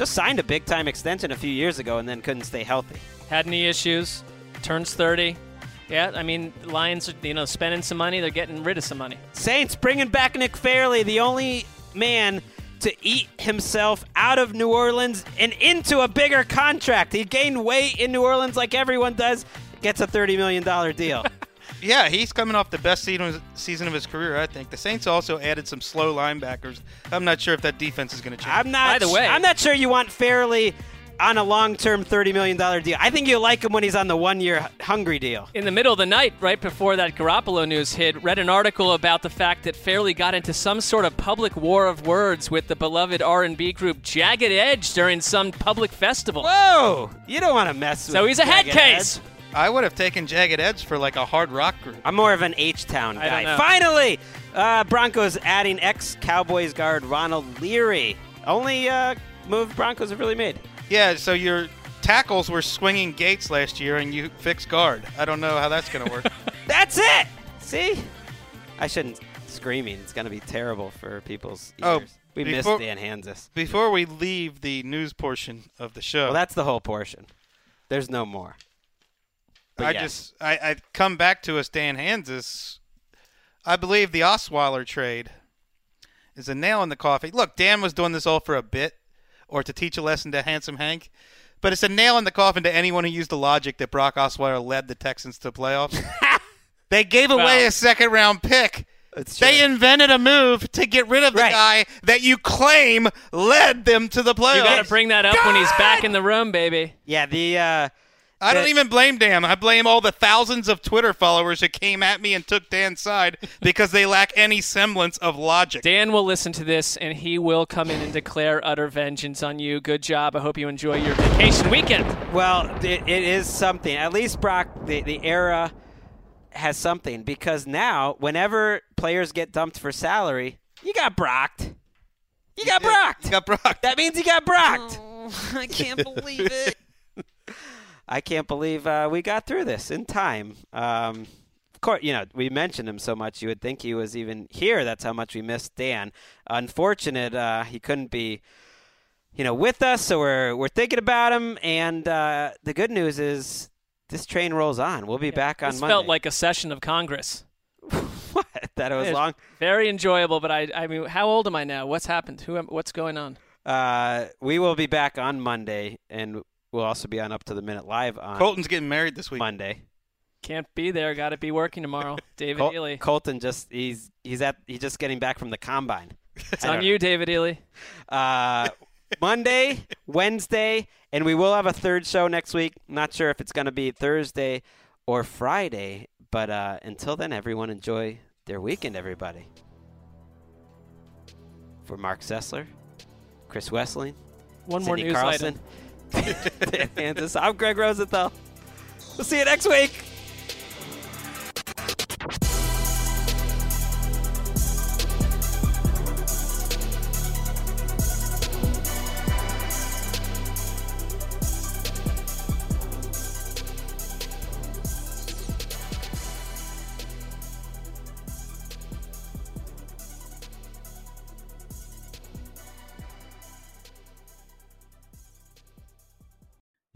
Just signed a big time extension a few years ago and then couldn't stay healthy. Had knee issues. Turns 30. Yeah, I mean, Lions are you know spending some money. They're getting rid of some money. Saints bringing back Nick Fairley, the only man to eat himself out of New Orleans and into a bigger contract. He gained weight in New Orleans like everyone does. Gets a $30 million deal. Yeah, he's coming off the best season season of his career, I think. The Saints also added some slow linebackers. I'm not sure if that defense is going to change. I'm not. By the way- I'm not sure you want Fairley on a long-term $30 million deal. I think you like him when he's on the one-year hungry deal. In the middle of the night, right before that Garoppolo news hit, read an article about the fact that Fairley got into some sort of public war of words with the beloved R&B group Jagged Edge during some public festival. Whoa! You don't want to mess with. So he's a head case. Edge. I would have taken Jagged Edge for like a hard rock group. I'm more of an H-Town I don't guy. know. Finally, uh, Broncos adding ex-Cowboys guard Ronald Leary. Only uh, move Broncos have really made. Yeah, so your tackles were swinging gates last year, and you fixed guard. I don't know how that's going to work. That's it. See, I shouldn't screaming. It's gonna be terrible for people's ears. Oh, we before- missed Dan Hanzus. Before we leave the news portion of the show, Well, that's the whole portion. There's no more. But I yes. just I, I come back to us, Dan Hanzus. I believe the Osweiler trade is a nail in the coffin. Look, Dan was doing this all for a bit or to teach a lesson to Handsome Hank, but it's a nail in the coffin to anyone who used the logic that Brock Osweiler led the Texans to playoffs. they gave away Well- a second round pick. It's They invented a move to get rid of the Right. guy that you claim led them to the playoffs. You got to bring that up when he's back in the room, baby. yeah, the uh, I don't even blame Dan. I blame all the thousands of Twitter followers who came at me and took Dan's side because they lack any semblance of logic. Dan will listen to this and he will come in and declare utter vengeance on you. Good job. I hope you enjoy your vacation weekend. well, it, it is something. At least Brock, the the era has something because now, whenever players get dumped for salary, you got Brocked. You got Brocked. You got Brock. That means you got Brocked. Oh, I can't believe it. I can't believe uh, we got through this in time. Um, of course, you know we mentioned him so much, you would think he was even here. That's how much we missed Dan. Unfortunate, uh, he couldn't be, you know, with us. So we're we're thinking about him. And uh, the good news is this train rolls on. We'll be back on This Monday. felt like a session of Congress. what? That it was was long. Very enjoyable, but I, I mean, how old am I now? What's happened? Who, am, what's going on? Uh, we will be back on Monday, and we'll also be on up to the minute live on Colton's getting married this week. Monday. Can't be there. Got to be working tomorrow. David Col- Ely. Colton just he's he's at he's just getting back from the combine. It's on you, David Ely. Uh, Monday, Wednesday, and we will have a third show next week. Not sure if it's going to be Thursday or Friday, but uh, until then, everyone enjoy their weekend, everybody. For Marc Sessler, Chris Wesseling, One more news Carlson, item. I'm Greg Rosenthal. We'll see you next week.